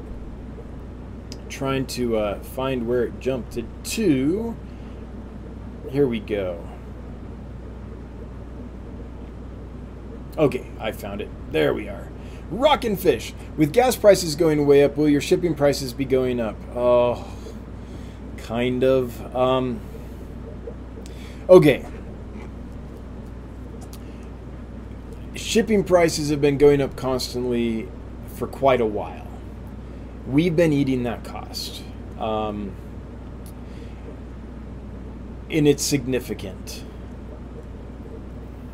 trying to uh, find where it jumped to. Here we go. Okay, I found it. There we are. Rockin' fish. With gas prices going way up, will your shipping prices be going up? Oh, kind of. Um, okay. Shipping prices have been going up constantly for quite a while. We've been eating that cost. Um, and it's significant.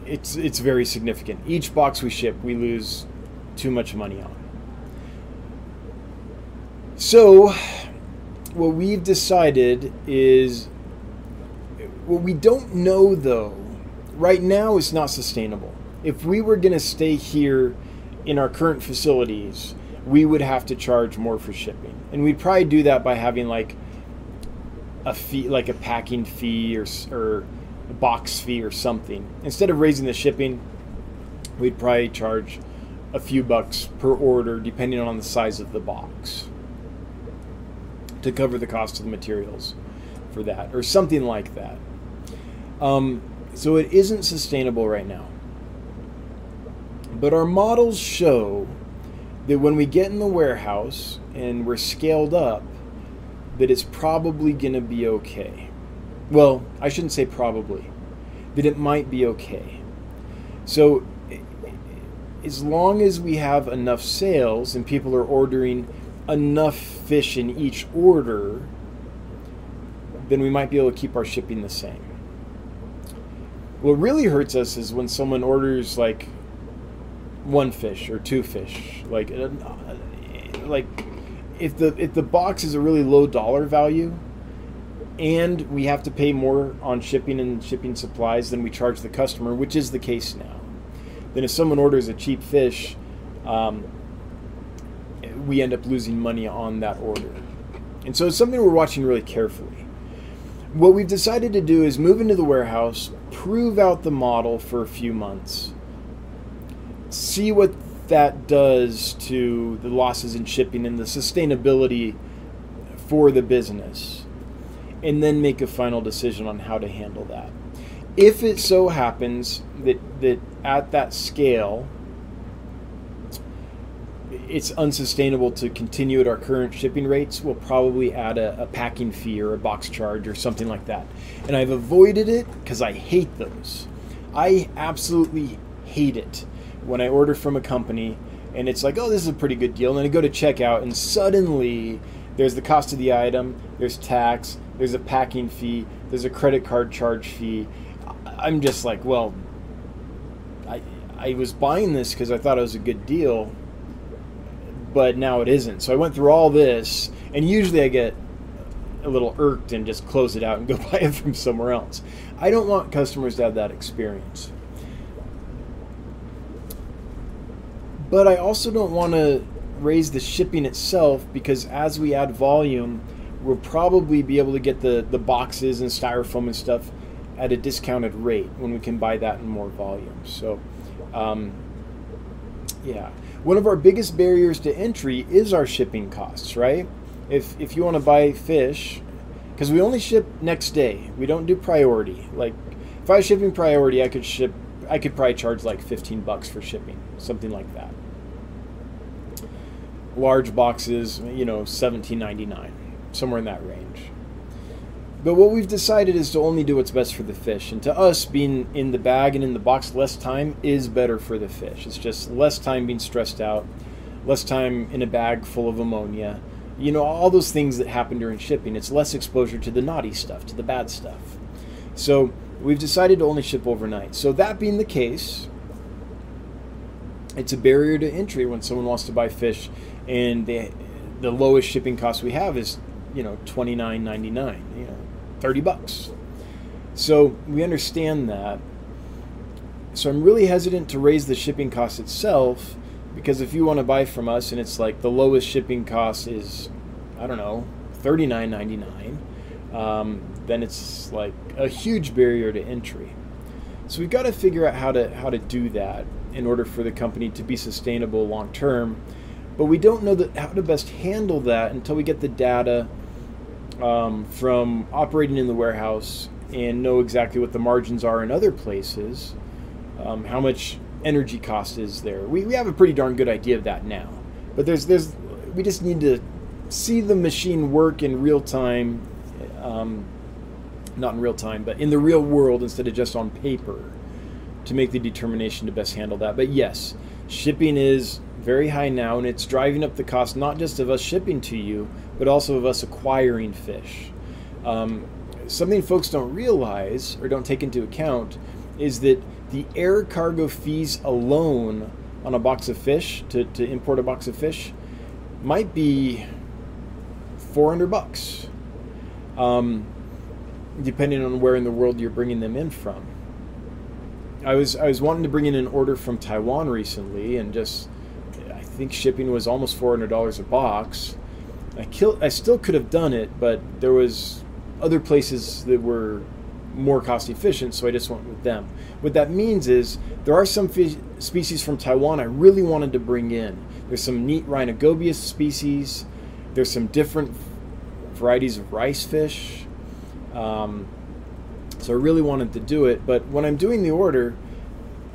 It's it's very significant. Each box we ship, we lose too much money on. So, what we've decided is what we don't know though. Right now, it's not sustainable. If we were going to stay here in our current facilities, we would have to charge more for shipping, and we'd probably do that by having like a fee, like a packing fee or or a box fee or something. Instead of raising the shipping, we'd probably charge a few bucks per order, depending on the size of the box, to cover the cost of the materials for that, or something like that. Um, so it isn't sustainable right now. But our models show that when we get in the warehouse and we're scaled up, that it's probably going to be okay. Well, I shouldn't say probably, that it might be okay. So, as long as we have enough sales and people are ordering enough fish in each order, then we might be able to keep our shipping the same. What really hurts us is when someone orders like one fish or two fish, like uh, like if the if the box is a really low dollar value and we have to pay more on shipping and shipping supplies than we charge the customer, which is the case now. Then if someone orders a cheap fish, um, we end up losing money on that order. And so it's something we're watching really carefully. What we've decided to do is move into the warehouse, prove out the model for a few months, see what that does to the losses in shipping and the sustainability for the business, and then make a final decision on how to handle that. If it so happens that, that at that scale, it's unsustainable to continue at our current shipping rates, we'll probably add a, a, packing fee or a box charge or something like that. And I've avoided it because I hate those. I absolutely hate it when I order from a company and it's like, oh, this is a pretty good deal. And then I go to checkout and suddenly there's the cost of the item, there's tax, there's a packing fee, there's a credit card charge fee. I'm just like, well, I, I was buying this because I thought it was a good deal, but now it isn't. So I went through all this, and usually I get a little irked and just close it out and go <laughs> buy it from somewhere else. I don't want customers to have that experience. But I also don't want to raise the shipping itself because as we add volume, we'll probably be able to get the, the boxes and styrofoam and stuff at a discounted rate when we can buy that in more volume. So, um, yeah. One of our biggest barriers to entry is our shipping costs, right? If, if you want to buy fish, because we only ship next day, we don't do priority. Like, if I was shipping priority, I could ship, I could probably charge like 15 bucks for shipping, something like that large boxes, you know, 17.99, somewhere in that range. But what we've decided is to only do what's best for the fish. And to us, being in the bag and in the box less time is better for the fish. It's just less time being stressed out, less time in a bag full of ammonia. You know, all those things that happen during shipping. It's less exposure to the naughty stuff, to the bad stuff. So we've decided to only ship overnight. So that being the case, it's a barrier to entry when someone wants to buy fish and the the lowest shipping cost we have is you know twenty nine ninety nine, you know, thirty bucks. So we understand that. So I'm really hesitant to raise the shipping cost itself because if you want to buy from us and it's like the lowest shipping cost is I don't know thirty nine ninety nine, um, then it's like a huge barrier to entry. So we've got to figure out how to how to do that in order for the company to be sustainable long term but we don't know that how to best handle that until we get the data um, from operating in the warehouse and know exactly what the margins are in other places, um, how much energy cost is there. We, we have a pretty darn good idea of that now, but there's there's we just need to see the machine work in real time, um, not in real time, but in the real world instead of just on paper to make the determination to best handle that. But yes, shipping is very high now, and it's driving up the cost not just of us shipping to you, but also of us acquiring fish. Um, something folks don't realize or don't take into account is that the air cargo fees alone on a box of fish to, to import a box of fish might be 400 bucks um, depending on where in the world you're bringing them in from I was I was wanting to bring in an order from Taiwan recently and just think shipping was almost $400 a box I kill I still could have done it but there was other places that were more cost efficient, so I just went with them. What that means is there are some fish, species from Taiwan I really wanted to bring in. There's some neat Rhinogobius species. There's some different varieties of rice fish. Um, so I really wanted to do it, but when I'm doing the order,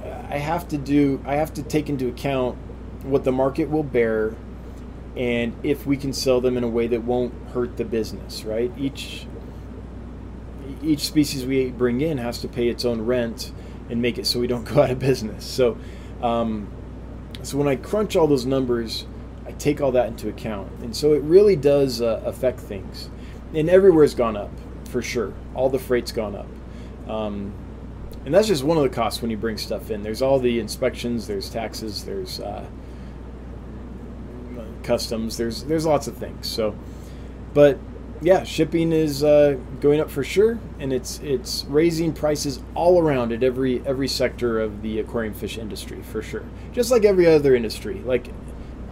I have to do I have to take into account what the market will bear and if we can sell them in a way that won't hurt the business, right? Each each species we bring in has to pay its own rent and make it so we don't <laughs> go out of business. So, um, so when I crunch all those numbers, I take all that into account, and so it really does uh, affect things. And everywhere's gone up for sure. All the freight's gone up, um, and that's just one of the costs when you bring stuff in. There's all the inspections, there's taxes, there's uh, customs, there's there's lots of things. So, but yeah, shipping is uh, going up for sure, and it's it's raising prices all around at every every sector of the aquarium fish industry for sure. Just like every other industry. Like,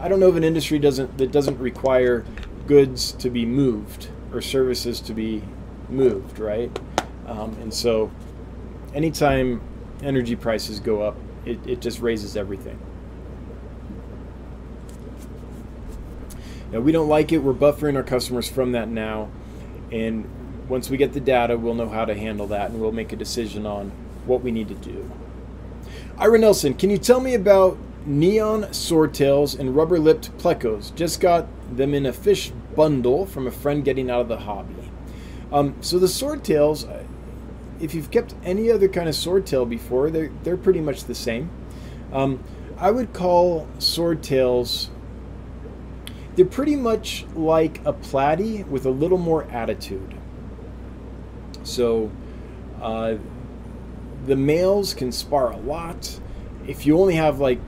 I don't know of an industry doesn't that doesn't require goods to be moved or services to be moved, right? Um, and so, anytime energy prices go up, it, it just raises everything. Now, we don't like it. We're buffering our customers from that now. And once we get the data, we'll know how to handle that and we'll make a decision on what we need to do. Ira Nelson, can you tell me about neon swordtails and rubber lipped plecos? Just got them in a fish bundle from a friend getting out of the hobby. Um, so the swordtails, uh, if you've kept any other kind of swordtail before, they're, they're pretty much the same. Um, I would call swordtails they're pretty much like a platy with a little more attitude. So uh, the males can spar a lot. If you only have like,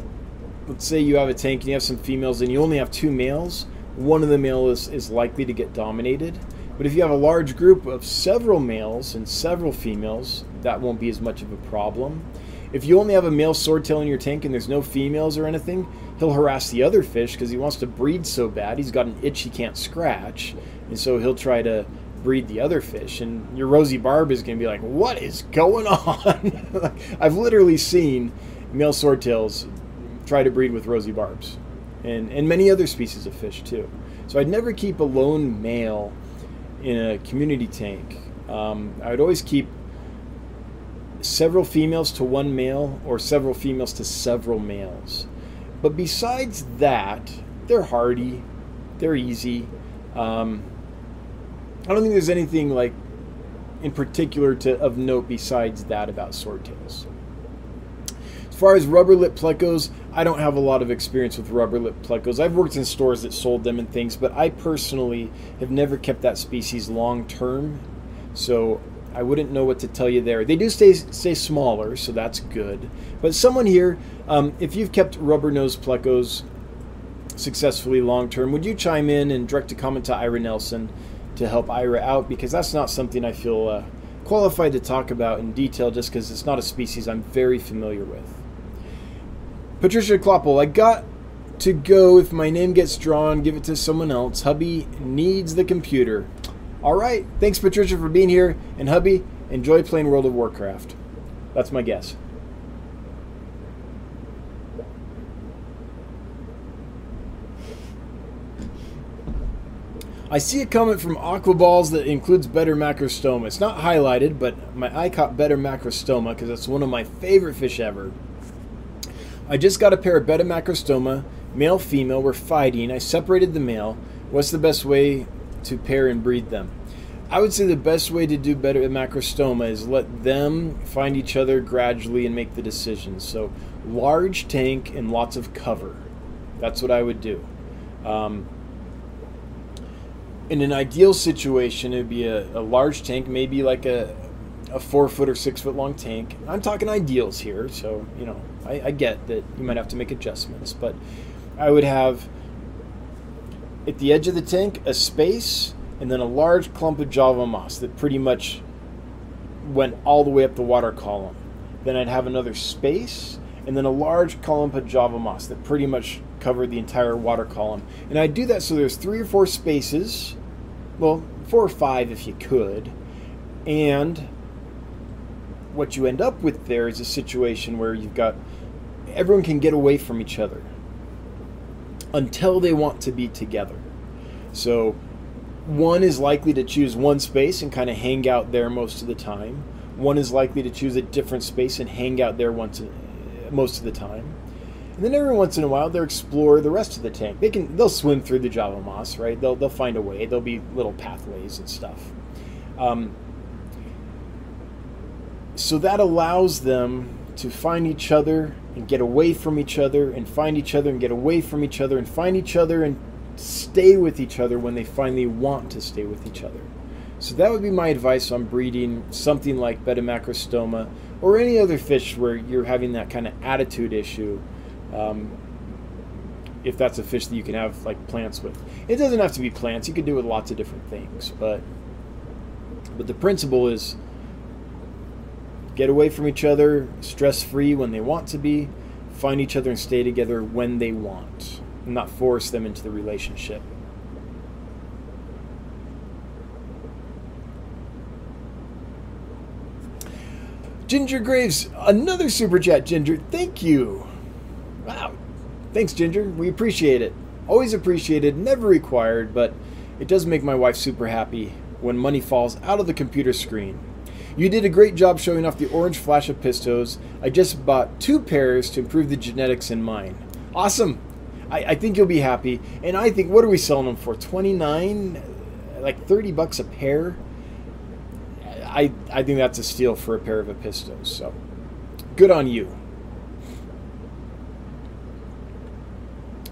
let's say you have a tank and you have some females and you only have two males, one of the males is, is likely to get dominated. But if you have a large group of several males and several females, that won't be as much of a problem. If you only have a male swordtail in your tank and there's no females or anything, he'll harass the other fish because he wants to breed so bad. He's got an itch he can't scratch, and so he'll try to breed the other fish. And your rosy barb is going to be like, "What is going on?" <laughs> like, I've literally seen male swordtails try to breed with rosy barbs, and and many other species of fish too. So I'd never keep a lone male in a community tank. Um, I would always keep several females to one male or several females to several males. But besides that, they're hardy, they're easy. Um, I don't think there's anything like in particular to of note besides that about swordtails. As far as rubber lip plecos, I don't have a lot of experience with rubber lip plecos. I've worked in stores that sold them and things, but I personally have never kept that species long term. So I wouldn't know what to tell you there. They do stay stay smaller, so that's good. But someone here, um, if you've kept rubber nose plecos successfully long term, would you chime in and direct a comment to Ira Nelson to help Ira out? Because that's not something I feel uh, qualified to talk about in detail, just because it's not a species I'm very familiar with. Patricia Kloppel, I got to go. If my name gets drawn, give it to someone else. Hubby needs the computer. All right. Thanks, Patricia, for being here. And hubby, enjoy playing World of Warcraft. That's my guess. I see a comment from Aquaballs that includes Betta macrostoma. It's not highlighted, but my eye caught Betta macrostoma because that's one of my favorite fish ever. I just got a pair of betta macrostoma, male female. We're fighting. I separated the male. What's the best way to pair and breed them? I would say the best way to do better at macrostoma is let them find each other gradually and make the decisions. So, large tank and lots of cover. That's what I would do. Um, in an ideal situation, it would be a, a large tank, maybe like a, a four foot or six foot long tank. I'm talking ideals here, so you know I, I get that you might have to make adjustments, but I would have at the edge of the tank a space and then a large clump of java moss that pretty much went all the way up the water column. Then I'd have another space and then a large clump of java moss that pretty much covered the entire water column. And I'd do that so there's three or four spaces, well, four or five if you could, and what you end up with there is a situation where you've got everyone can get away from each other until they want to be together. So one is likely to choose one space and kind of hang out there most of the time. One is likely to choose a different space and hang out there once most of the time. And then every once in a while they'll explore the rest of the tank. They can they'll swim through the Java moss, right? They'll they'll find a way. There'll be little pathways and stuff. Um, so that allows them to find each other and get away from each other and find each other and get away from each other and find each other and stay with each other when they finally want to stay with each other. So that would be my advice on breeding something like Betta macrostoma or any other fish where you're having that kind of attitude issue. Um, if that's a fish that you can have like plants with, it doesn't have to be plants. You can do it with lots of different things, but but the principle is get away from each other, stress free when they want to be, find each other and stay together when they want, and not force them into the relationship. Ginger Graves, another super chat, Ginger. Thank you. Wow. Thanks, Ginger. We appreciate it. Always appreciated, never required, but it does make my wife super happy when money falls out of the computer screen. You did a great job showing off the orange flash of pistos. I just bought two pairs to improve the genetics in mine. Awesome. I, I think you'll be happy. And I think, what are we selling them for? 29 Like 30 bucks a pair? I, I think that's a steal for a pair of Apistos. So good on you.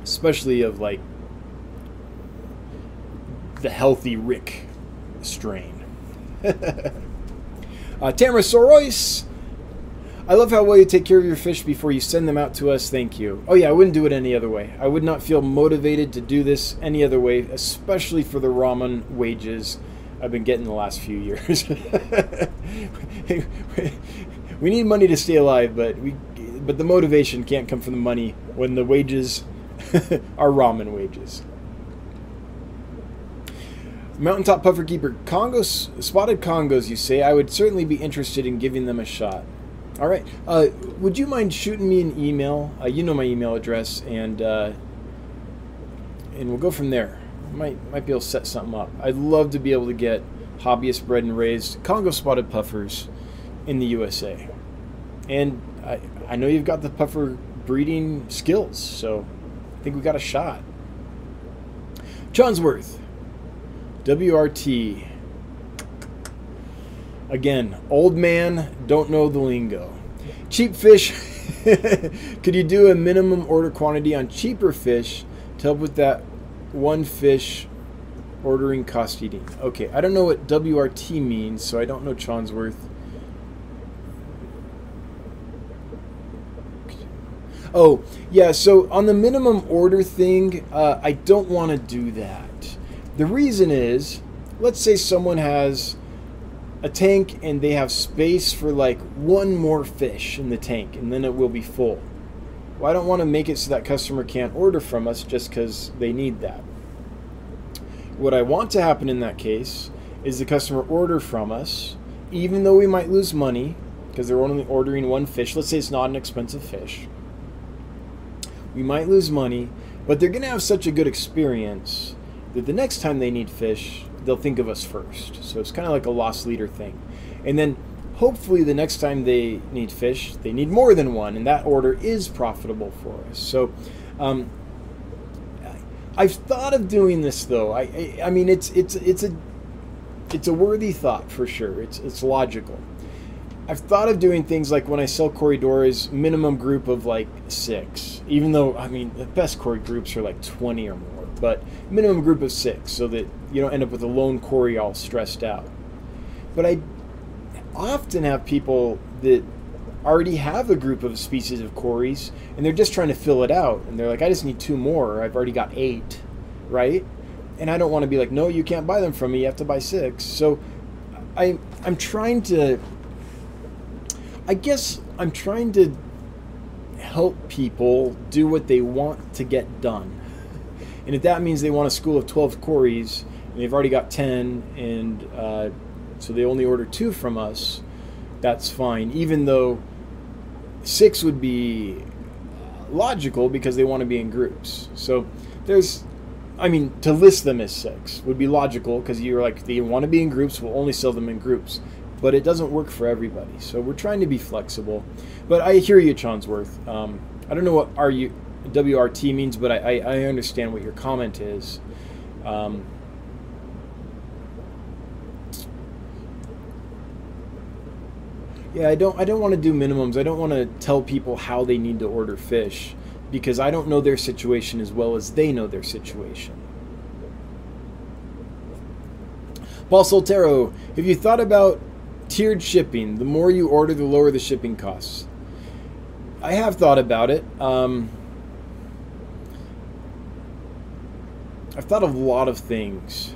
Especially of like the healthy Rick strain. <laughs> Uh, Tamara Sorois, I love how well you take care of your fish before you send them out to us. Thank you. Oh, yeah, I wouldn't do it any other way. I would not feel motivated to do this any other way, especially for the ramen wages I've been getting the last few years. <laughs> we need money to stay alive, but we but the motivation can't come from the money when the wages <laughs> are ramen wages. Mountaintop Puffer Keeper, Congos, spotted Congos, you say? I would certainly be interested in giving them a shot. All right. Uh, would you mind shooting me an email? Uh, you know my email address, and uh, and we'll go from there. Might might be able to set something up. I'd love to be able to get hobbyist bred and raised Congo spotted puffers in the USA. And I I know you've got the puffer breeding skills, so I think we got a shot. Johnsworth, WRT. Again, old man, don't know the lingo. Cheap fish. <laughs> Could you do a minimum order quantity on cheaper fish to help with that one fish ordering cost eating? Okay, I don't know what WRT means, so I don't know Chonsworth. Oh, yeah, so on the minimum order thing, uh, I don't want to do that. The reason is, let's say someone has a tank and they have space for like one more fish in the tank and then it will be full. Well, I don't want to make it so that customer can't order from us just because they need that. What I want to happen in that case is the customer order from us, even though we might lose money because they're only ordering one fish. Let's say it's not an expensive fish. We might lose money, but they're going to have such a good experience that the next time they need fish, they'll think of us first. So it's kind of like a lost leader thing. And then hopefully the next time they need fish, they need more than one, and that order is profitable for us. So, um, I've thought of doing this though. I, I, I mean, it's it's it's a it's a worthy thought for sure. It's it's logical. I've thought of doing things like when I sell Corydoras, minimum group of like six. Even though I mean the best Cory groups are like twenty or more, but minimum group of six, so that you don't end up with a lone Cory all stressed out. But I often have people that already have a group of species of Corys and they're just trying to fill it out. And they're like, I just need two more. I've already got eight, right? And I don't want to be like, no, you can't buy them from me. You have to buy six. So I, I'm trying to, I guess I'm trying to help people do what they want to get done. And if that means they want a school of 12 Corys and they've already got 10 and uh, so they only order two from us, that's fine. Even though six would be logical because they want to be in groups. So there's, I mean, to list them as six would be logical because you're like, they want to be in groups, we'll only sell them in groups. But it doesn't work for everybody. So we're trying to be flexible. But I hear you, Chonsworth. Um, I don't know what RU, WRT means, but I, I, understand what your comment is. Um, Yeah, I don't I don't want to do minimums. I don't want to tell people how they need to order fish because I don't know their situation as well as they know their situation. Paul Soltero, have you thought about tiered shipping? The more you order, the lower the shipping costs. I have thought about it. Um, I've thought of a lot of things.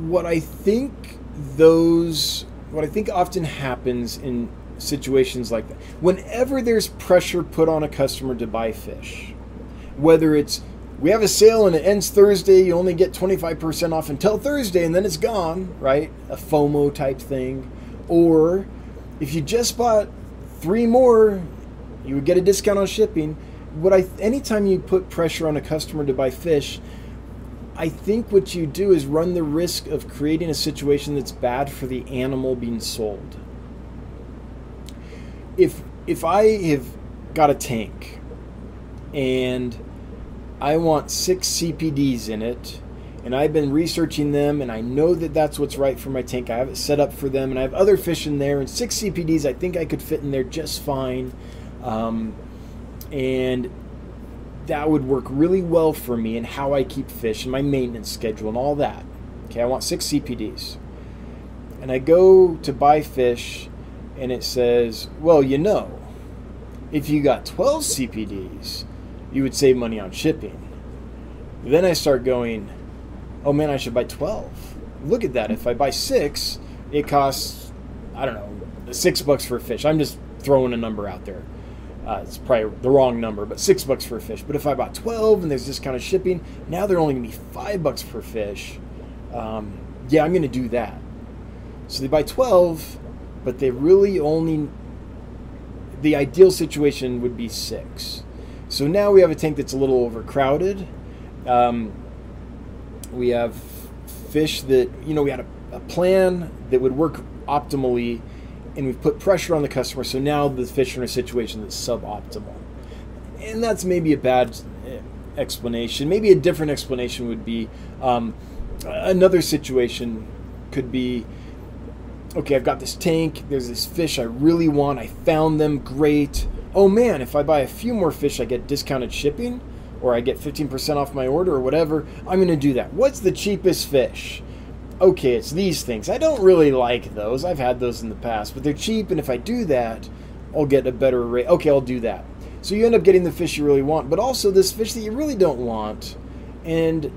What I think those what I think often happens in situations like that, whenever there's pressure put on a customer to buy fish, whether it's we have a sale and it ends Thursday, you only get 25% off until Thursday and then it's gone, right? A FOMO type thing. Or if you just bought three more, you would get a discount on shipping. What I anytime you put pressure on a customer to buy fish, I think what you do is run the risk of creating a situation that's bad for the animal being sold. If if I have got a tank and I want six CPDs in it, and I've been researching them, and I know that that's what's right for my tank. I have it set up for them, and I have other fish in there, and six CPDs I think I could fit in there just fine. Um, and that would work really well for me and how I keep fish and my maintenance schedule and all that. Okay, I want six CPDs. And I go to buy fish and it says, well, you know, if you got 12 CPDs, you would save money on shipping. Then I start going, oh man, I should buy 12. Look at that. If I buy six, it costs, I don't know, six bucks for a fish. I'm just throwing a number out there. Uh, it's probably the wrong number, but six bucks for a fish. But if I bought 12 and there's discounted shipping, now they're only going to be five bucks per fish. Um, yeah, I'm going to do that. So they buy 12, but they really only, the ideal situation would be six. So now we have a tank that's a little overcrowded. Um, we have fish that, you know, we had a, a plan that would work optimally and we've put pressure on the customer. So now the fish are in a situation that's suboptimal, and that's maybe a bad eh, explanation. Maybe a different explanation would be um, another situation could be okay, I've got this tank, there's this fish I really want, I found them, great. Oh man, if I buy a few more fish, I get discounted shipping, or I get 15% off my order, or whatever. I'm gonna do that. What's the cheapest fish? Okay, it's these things. I don't really like those. I've had those in the past, but they're cheap, and if I do that, I'll get a better rate. Okay, I'll do that. So you end up getting the fish you really want, but also this fish that you really don't want, and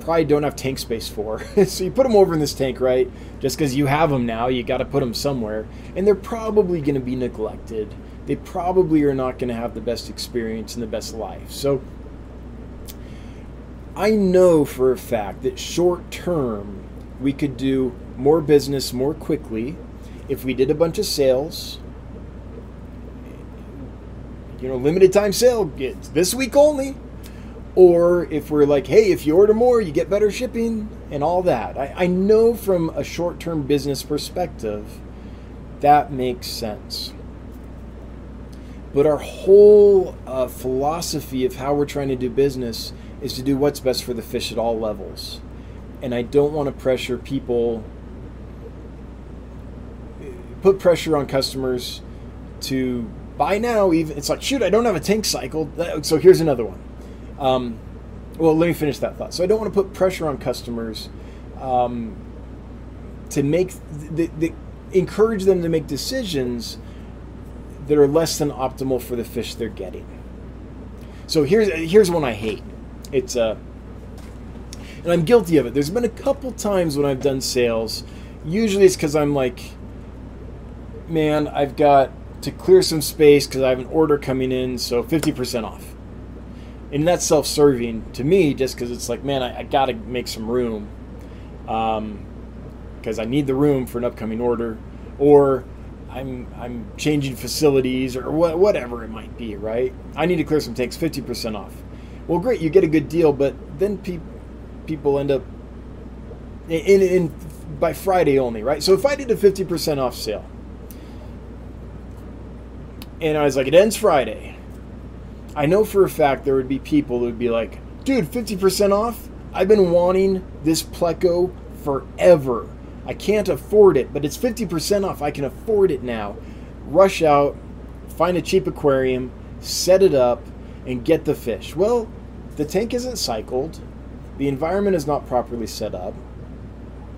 probably don't have tank space for. <laughs> so you put them over in this tank, right? Just because you have them now, you got to put them somewhere, and they're probably going to be neglected. They probably are not going to have the best experience and the best life. So I know for a fact that short term we could do more business more quickly if we did a bunch of sales. You know, limited time sale, it's this week only. Or if we're like, hey, if you order more, you get better shipping, and all that. I, I know from a short term business perspective that makes sense. But our whole uh, philosophy of how we're trying to do business is to do what's best for the fish at all levels. And I don't want to pressure people, put pressure on customers to buy now. Even it's like, shoot, I don't have a tank cycle. So here's another one. Um, well, let me finish that thought. So I don't want to put pressure on customers um, to make the, the, encourage them to make decisions that are less than optimal for the fish they're getting. So here's here's one I hate. It's uh, and I'm guilty of it. There's been a couple times when I've done sales. Usually it's because I'm like, man, I've got to clear some space because I have an order coming in, so 50% off. And that's self-serving to me, just because it's like, man, I, I got to make some room, Um because um, I need the room for an upcoming order, or I'm I'm changing facilities or wh- whatever it might be, right? I need to clear some tanks, 50% off. Well, great, you get a good deal, but then pe- people end up in, in, in by Friday only, right? So if I did a 50% off sale, and I was like, it ends Friday. I know for a fact there would be people who would be like, dude, 50% off? I've been wanting this Pleco forever. I can't afford it, but it's 50% off. I can afford it now. Rush out, find a cheap aquarium, set it up, and get the fish. Well, the tank isn't cycled, the environment is not properly set up.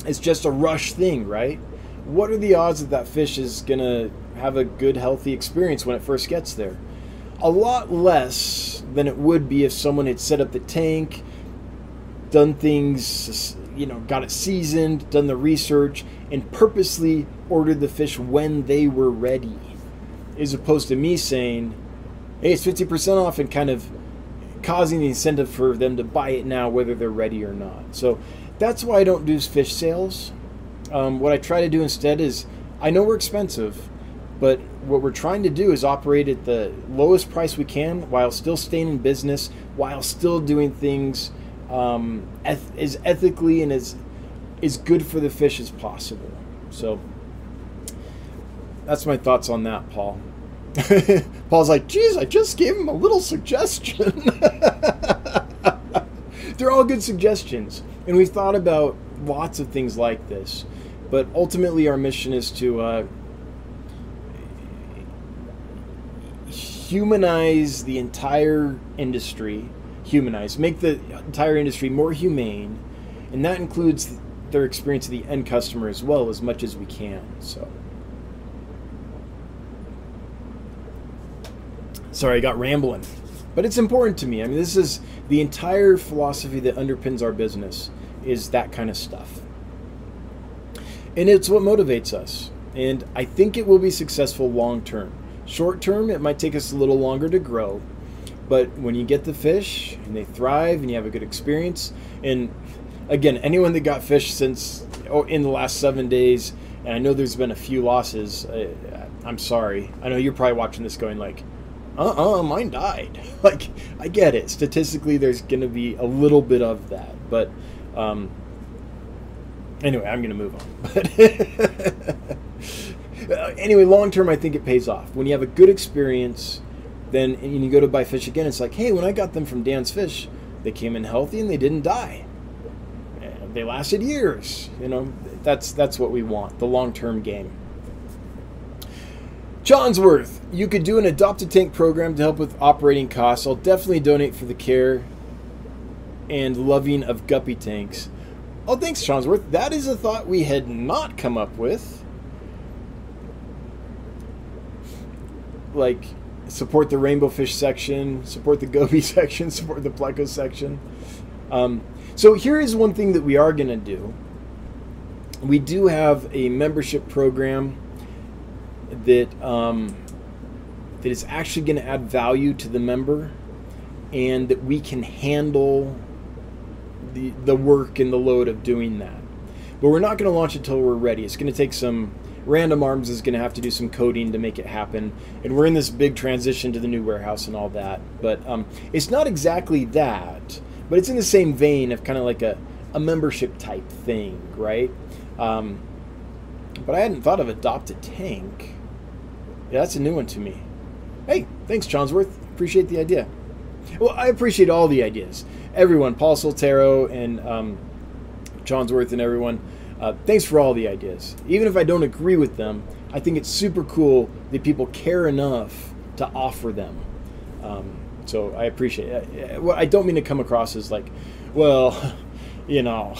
It's just a rush thing, right? What are the odds that that fish is going to have a good, healthy experience when it first gets there? A lot less than it would be if someone had set up the tank, done things you know, got it seasoned, done the research, and purposely ordered the fish when they were ready, as opposed to me saying, "Hey, it's fifty percent off," and kind of causing the incentive for them to buy it now, whether they're ready or not. So that's why I don't do fish sales. Um, what I try to do instead is, I know we're expensive, but what we're trying to do is operate at the lowest price we can while still staying in business, while still doing things um, eth- as ethically and as as good for the fish as possible. So that's my thoughts on that, Paul. <laughs> Paul's like, geez, I just gave him a little suggestion. <laughs> They're all good suggestions. And we've thought about lots of things like this. But ultimately, our mission is to uh, humanize the entire industry humanize, make the entire industry more humane, and that includes their experience of the end customer as well, as much as we can. So, sorry, I got rambling, but it's important to me. I mean, this is the entire philosophy that underpins our business is that kind of stuff, and it's what motivates us. And I think it will be successful long term. Short term, it might take us a little longer to grow, but when you get the fish and they thrive and you have a good experience, and again, anyone that got fish since oh, in the last seven days, and I know there's been a few losses. Uh, I'm sorry. I know you're probably watching this going like, uh-uh, mine died. <laughs> like, I get it. Statistically, there's going to be a little bit of that, but um, anyway, I'm going to move on. <laughs> But anyway, long term, I think it pays off when you have a good experience then and you go to buy fish again, it's like, hey, when I got them from Dan's Fish, they came in healthy and they didn't die. They lasted years. You know, that's that's what we want, the long-term game. Johnsworth, you could do an adopted tank program to help with operating costs. I'll definitely donate for the care and loving of guppy tanks. Oh, thanks, Johnsworth. That is a thought we had not come up with. Like, support the rainbow fish section, support the goby <laughs> section, support the pleco section. Um, so here is one thing that we are going to do. We do have a membership program that um, that is actually going to add value to the member, and that we can handle the the work and the load of doing that. But we're not going to launch it until we're ready. It's going to take some Random Arms is going to have to do some coding to make it happen, and we're in this big transition to the new warehouse and all that. But um, it's not exactly that, but it's in the same vein of kind of like a a membership type thing, right? Um, but I hadn't thought of adopt a tank. Yeah, that's a new one to me. Hey, thanks, Johnsworth. Appreciate the idea. Well, I appreciate all the ideas. Everyone, Paul Soltero and um, Johnsworth and everyone, uh, thanks for all the ideas. Even if I don't agree with them, I think it's super cool that people care enough to offer them. Um, so I appreciate it. Well, I don't mean to come across as like, well, <laughs> you know,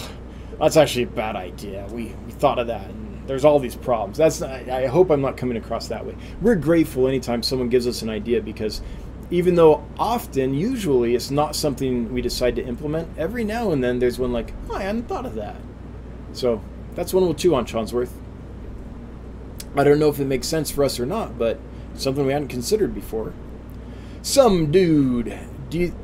that's actually a bad idea. We, we thought of that. There's all these problems. That's I hope I'm not coming across that way. We're grateful anytime someone gives us an idea because even though often, usually, it's not something we decide to implement, every now and then there's one like, oh, I hadn't thought of that. So that's one we'll chew on, Chonsworth. I don't know if it makes sense for us or not, but something we hadn't considered before. Some dude, do you.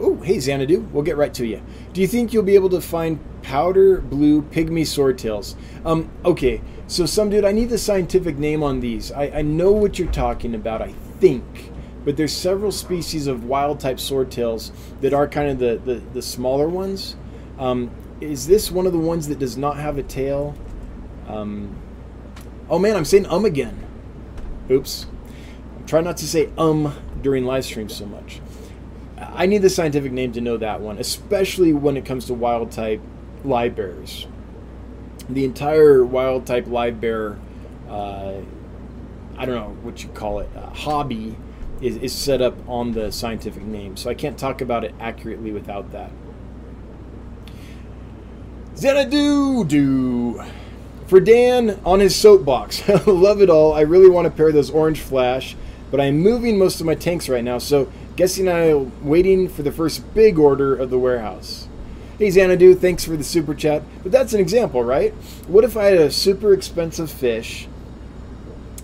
Oh, hey, Xanadu, we'll get right to you. Do you think you'll be able to find powder blue pygmy swordtails? Um, okay, so some dude, I need the scientific name on these. I, I know what you're talking about, I think but there's several species of wild type swordtails that are kind of the, the, the smaller ones. Um, is this one of the ones that does not have a tail? Um, oh man, I'm saying um again. Oops. Try not to say um during live streams so much. I need the scientific name to know that one, especially when it comes to wild type livebearers. The entire wild type livebearer, uh, I don't know what you call it, uh, hobby is, is set up on the scientific name. So I can't talk about it accurately without that. Xanadu do for Dan on his soapbox. <laughs> Love it all. I really want to pair those orange flash, but I'm moving most of my tanks right now, so guessing I'm waiting for the first big order of the warehouse. Hey Xanadu, thanks for the super chat. But that's an example, right? What if I had a super expensive fish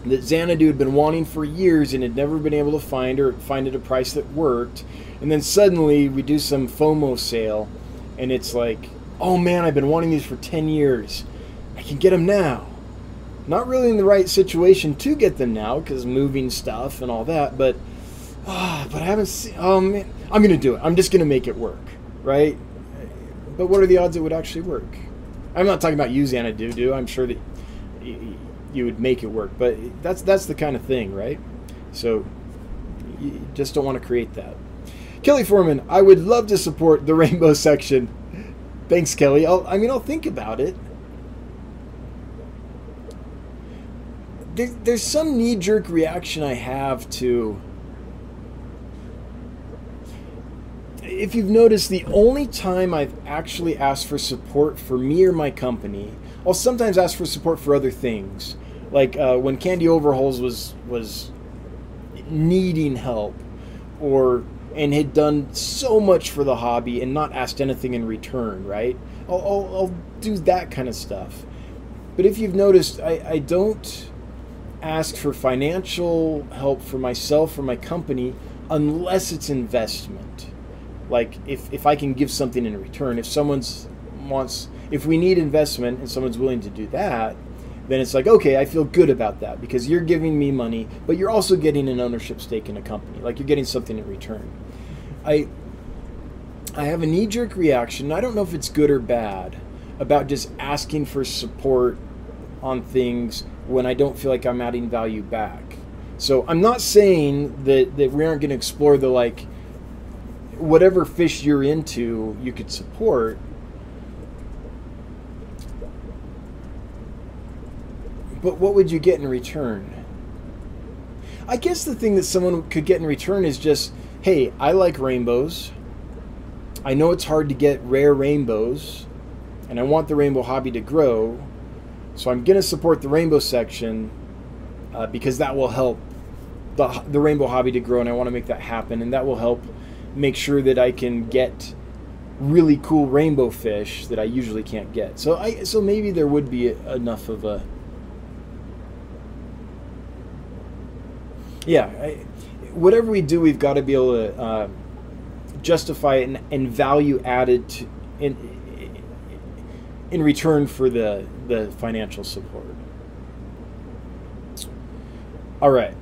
that Xanadu had been wanting for years and had never been able to find or find at a price that worked. And then suddenly we do some FOMO sale, and it's like, oh man, I've been wanting these for 10 years. I can get them now. Not really in the right situation to get them now because moving stuff and all that, but ah, but I haven't seen. Oh man, I'm gonna do it. I'm just gonna make it work, right? But what are the odds it would actually work? I'm not talking about you, Xanadu. I'm sure that you would make it work. But that's that's the kind of thing, right? So you just don't want to create that. Kelly Foreman, I would love to support the <laughs> rainbow section. Thanks, Kelly. I'll, I mean, I'll think about it. There, there's some knee jerk reaction I have to. If you've noticed, the only time I've actually asked for support for me or my company I'll sometimes ask for support for other things, like uh, when Candy Overhauls was was needing help, or and had done so much for the hobby and not asked anything in return. Right? I'll, I'll, I'll do that kind of stuff. But if you've noticed, I, I don't ask for financial help for myself or my company unless it's investment. Like if, if I can give something in return, if someone's wants if we need investment and someone's willing to do that, then it's like, okay, I feel good about that because you're giving me money, but you're also getting an ownership stake in a company. Like you're getting something in return. I I have a knee-jerk reaction. I don't know if it's good or bad about just asking for support on things when I don't feel like I'm adding value back. So I'm not saying that, that we aren't going to explore the like whatever fish you're into you could support But what would you get in return? I guess the thing that someone could get in return is just, hey, I like rainbows. I know it's hard to get rare rainbows, and I want the rainbow hobby to grow. So I'm going to support the rainbow section uh, because that will help the, the rainbow hobby to grow, and I want to make that happen. And that will help make sure that I can get really cool rainbow fish that I usually can't get. So I so maybe there would be enough of a yeah, I, whatever we do, we've got to be able to uh, justify it and, and value added to, in in return for the the financial support. All right,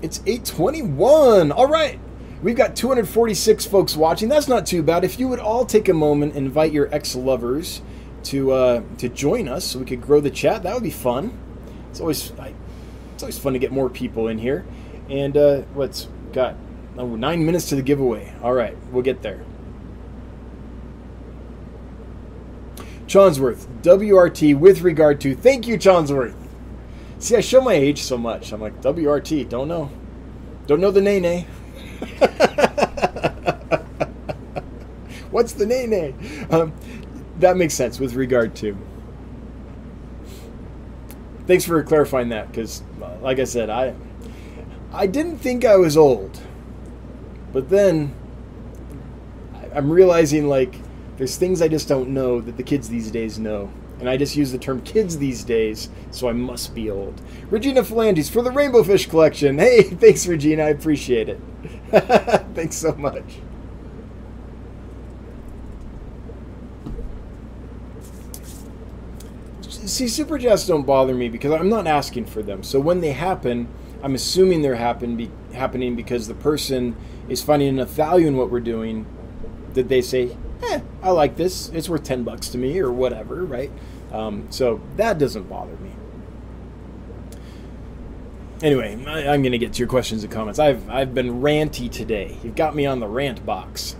it's eight twenty one. All right, We've got 246 folks watching. That's not too bad. If you would all take a moment invite your ex-lovers to uh, to join us, so we could grow the chat. That would be fun. It's always I, it's always fun to get more people in here. And uh, what's got oh, nine minutes to the giveaway. All right, we'll get there. Chonsworth, WRT with regard to. Thank you, Chonsworth. See, I show my age so much. I'm like, WRT, don't know. Don't know the name. <laughs> What's the name? Um, that makes sense with regard to. Thanks for clarifying that, because, like I said, I I didn't think I was old, but then I'm realizing like there's things I just don't know that the kids these days know. And I just use the term kids these days, so I must be old. Regina Philandes for the Rainbow Fish Collection. Hey, <laughs> thanks, Regina. I appreciate it. <laughs> thanks so much. See, super chats don't bother me because I'm not asking for them. So when they happen, I'm assuming they're happen be, happening because the person is finding enough value in what we're doing that they say, eh, I like this. It's worth 10 bucks to me or whatever, right? Um, so that doesn't bother me. Anyway, I, am going to get to your questions and comments. I've, I've been ranty today. You've got me on the rant box.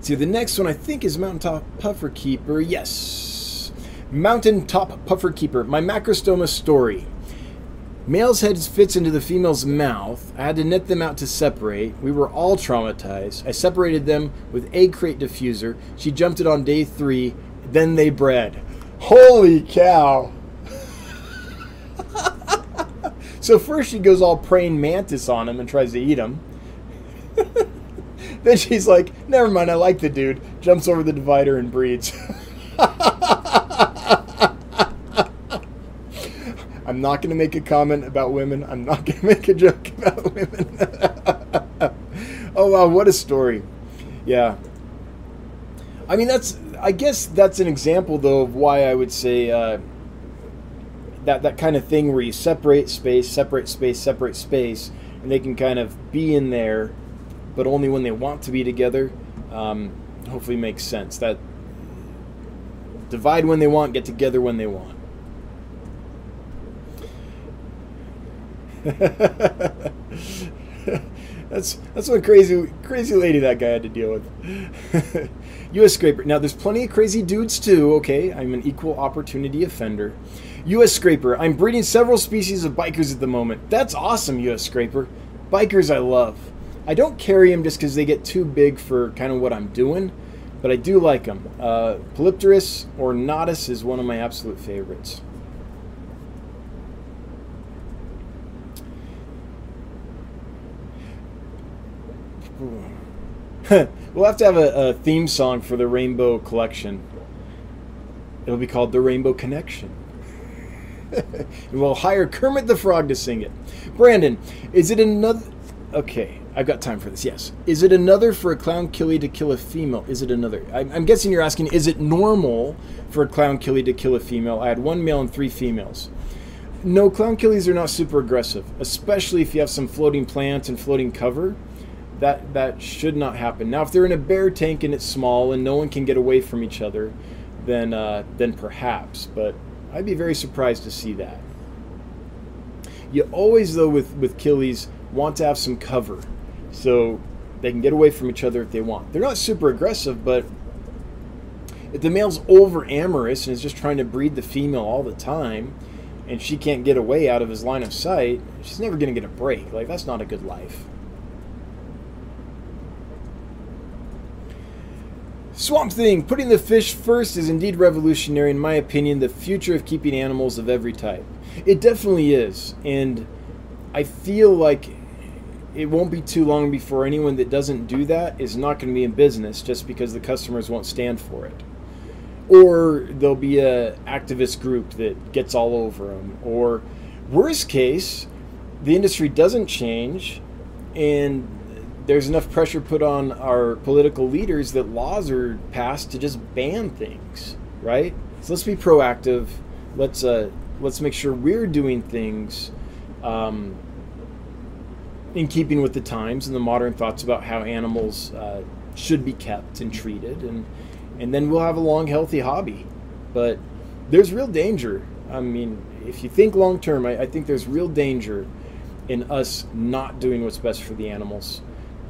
See, the next one I think is Mountaintop Puffer Keeper. Yes. Mountaintop Puffer Keeper. My macrostoma story. Male's head fits into the female's mouth. I had to knit them out to separate. We were all traumatized. I separated them with egg crate diffuser. She jumped it on day three. Then they bred. Holy cow! <laughs> so first she goes all praying mantis on him and tries to eat him. <laughs> then she's like, "Never mind. I like the dude." Jumps over the divider and breeds. <laughs> I'm not going to make a comment about women. I'm not going <laughs> to make a joke about women. oh wow, what a story. Yeah. I mean, that's. I guess that's an example, though, of why I would say uh, that that kind of thing where you separate space, separate space, separate space, and they can kind of be in there, but only when they want to be together. Um, hopefully, makes sense. That divide when they want, get together when they want. <laughs> that's that's one crazy crazy lady that guy had to deal with. <laughs> U.S. scraper. Now there's plenty of crazy dudes too. Okay, I'm an equal opportunity offender. U.S. scraper. I'm breeding several species of bichirs at the moment. That's awesome, U.S. scraper. Bichirs I love. I don't carry them just because they get too big for kind of what I'm doing, but I do like them. Uh, Polypterus ornatus is one of my absolute favorites. <laughs> we'll have to have a, a, theme song for the Rainbow Collection. It'll be called The Rainbow Connection. <laughs> we'll hire Kermit the Frog to sing it. Brandon, is it another. Okay, I've got time for this, yes. Is it another for a clown killie to kill a female? Is it another? I'm, I'm guessing you're asking, is it normal for a clown killie to kill a female? I had one male and three females. No, clown killies are not super aggressive, especially if you have some floating plants and floating cover that that should not happen. Now, if they're in a bare tank and it's small and no one can get away from each other, then uh, then perhaps. But I'd be very surprised to see that. You always, though, with with killies, want to have some cover, so they can get away from each other if they want. They're not super aggressive, but if the male's over amorous and is just trying to breed the female all the time, and she can't get away out of his line of sight, she's never going to get a break. Like that's not a good life. Swamp Thing, putting the fish first is indeed revolutionary, in my opinion, the future of keeping animals of every type. It definitely is, and I feel like it won't be too long before anyone that doesn't do that is not going to be in business just because the customers won't stand for it. Or there'll be a activist group that gets all over them. Or worst case, the industry doesn't change and there's enough pressure put on our political leaders that laws are passed to just ban things, right? So let's be proactive. Let's uh, let's make sure we're doing things um, in keeping with the times and the modern thoughts about how animals uh, should be kept and treated, and and then we'll have a long, healthy hobby. But there's real danger. I mean, if you think long term, I, I, think there's real danger in us not doing what's best for the animals.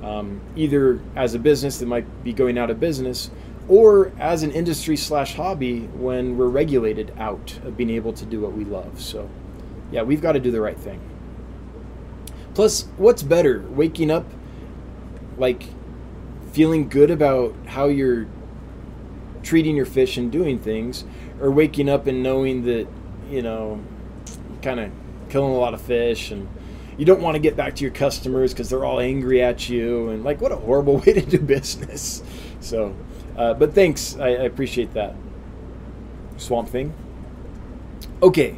Um, either as a business that might be going out of business, or as an industry slash hobby when we're regulated out of being able to do what we love. So, yeah, we've got to do the right thing. Plus, what's better, waking up like feeling good about how you're treating your fish and doing things, or waking up and knowing that, you know, kind of killing a lot of fish and you don't want to get back to your customers because they're all angry at you and like what a horrible <laughs> way to do business. So, uh, but thanks, I, I appreciate that. Swamp Thing. Okay,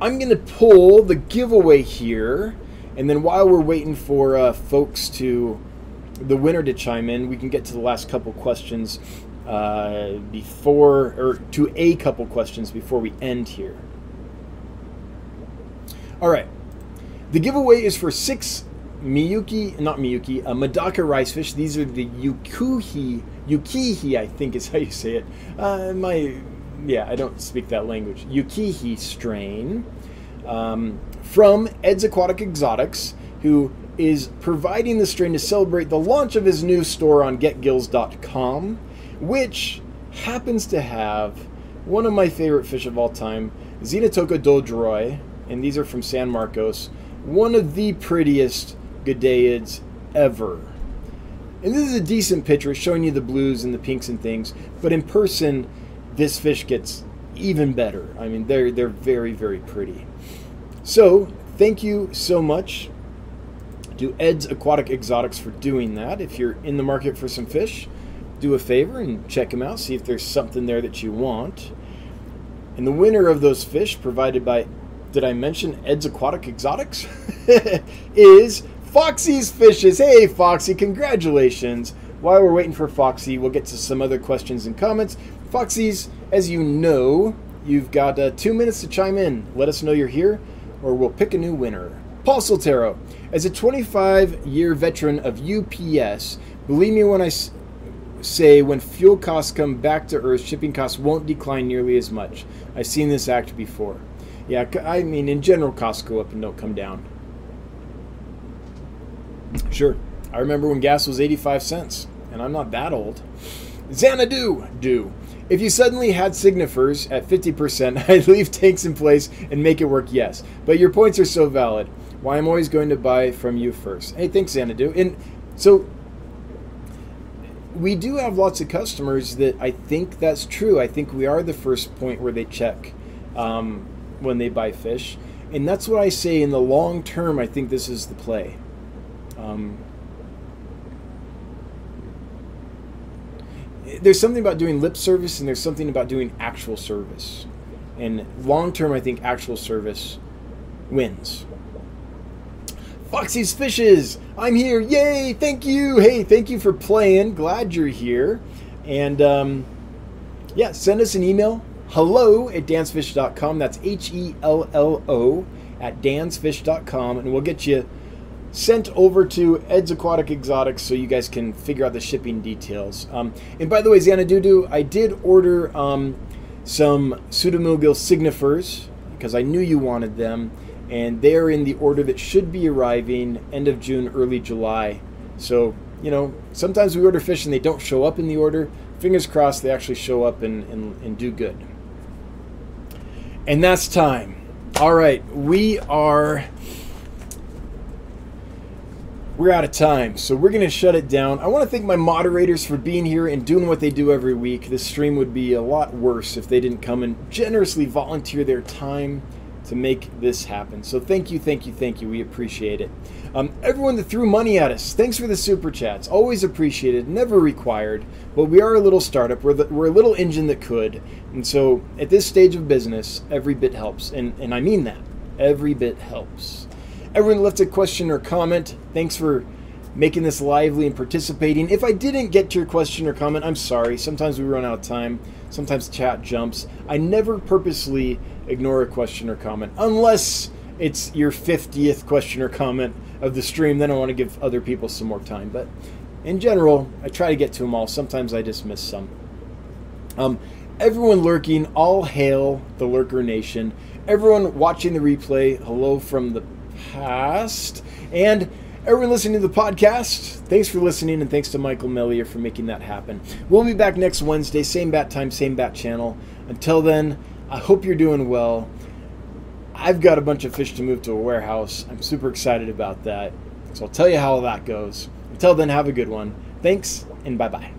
I'm gonna pull the giveaway here, and then while we're waiting for uh, folks to the winner to chime in, we can get to the last couple questions uh, before, or to a couple questions before we end here. All right, the giveaway is for six Miyuki, not Miyuki, uh, Medaka rice fish. These are the Yukuhi, Yukihi, I think is how you say it. Uh, my, yeah, I don't speak that language. Yukihi strain um, from Ed's Aquatic Exotics, who is providing the strain to celebrate the launch of his new store on GetGills.com, which happens to have one of my favorite fish of all time, Xenotoca doadrioi, and these are from San Marcos, one of the prettiest Goodeids ever. And this is a decent picture showing you the blues and the pinks and things, but in person, this fish gets even better. I mean, they're, they're very, very pretty. So, thank you so much to Ed's Aquatic Exotics for doing that. If you're in the market for some fish, do a favor and check them out, see if there's something there that you want. And the winner of those fish, provided by, did I mention Ed's Aquatic Exotics? <laughs> is Foxy's Fishes. Hey, Foxy, congratulations. While we're waiting for Foxy, we'll get to some other questions and comments. Foxy's, as you know, you've got uh, two minutes to chime in. Let us know you're here, or we'll pick a new winner. Paul Soltero, as a 25 year veteran of UPS, believe me when I s- say when fuel costs come back to Earth, shipping costs won't decline nearly as much. I've seen this act before. Yeah, I mean, in general, costs go up and don't come down. Sure. I remember when gas was 85 cents, and I'm not that old. Xanadu, do. If you suddenly had signifers at 50%, <laughs> I'd leave tanks in place and make it work, yes. But your points are so valid. Why I'm always going to buy from you first. Hey, thanks, Xanadu. And so we do have lots of customers that I think that's true. I think we are the first point where they check um, when they buy fish. And that's what I say in the long term, I think this is the play. Um, there's something about doing lip service and there's something about doing actual service. And long term, I think actual service wins. Foxy's Fishes, I'm here. Yay! Thank you. Hey, thank you for playing. Glad you're here. And um, yeah, send us an email. Hello at dansfish.com. That's H E L L O at dansfish.com, And we'll get you sent over to Ed's Aquatic Exotics so you guys can figure out the shipping details. Um, and by the way, Xanadudu, I did order um, some Pseudomugil signifers because I knew you wanted them, and they are in the order that should be arriving end of June, early July. So, you know, sometimes we order fish and they don't show up in the order. Fingers crossed they actually show up and, and, and do good. And that's time. All right, we are we're out of time, so we're to shut it down. I want to thank my moderators for being here and doing what they do every week. This stream would be a lot worse if they didn't come and generously volunteer their time to make this happen. So thank you, thank you, thank you. We appreciate it. Um, everyone that threw money at us, thanks for the super chats. Always appreciated, never required. But we are a little startup. We're, the, we're a little engine that could. And so at this stage of business, every bit helps. And, and I mean that. Every bit helps. Everyone left a question or comment. Thanks for making this lively and participating. If I didn't get to your question or comment, I'm sorry. Sometimes we run out of time. Sometimes chat jumps. I never purposely ignore a question or comment unless it's your 50th question or comment of the stream, then I want to give other people some more time. But in general, I try to get to them all. Sometimes I just miss some. Um, everyone lurking, all hail the Lurker Nation. Everyone watching the replay, hello from the past. And everyone listening to the podcast, thanks for listening, and thanks to Michael Mellier for making that happen. We'll be back next Wednesday, same bat time, same bat channel. Until then, I hope you're doing well. I've got a bunch of fish to move to a warehouse. I'm super excited about that. So I'll tell you how that goes. Until then, have a good one. Thanks, and bye bye.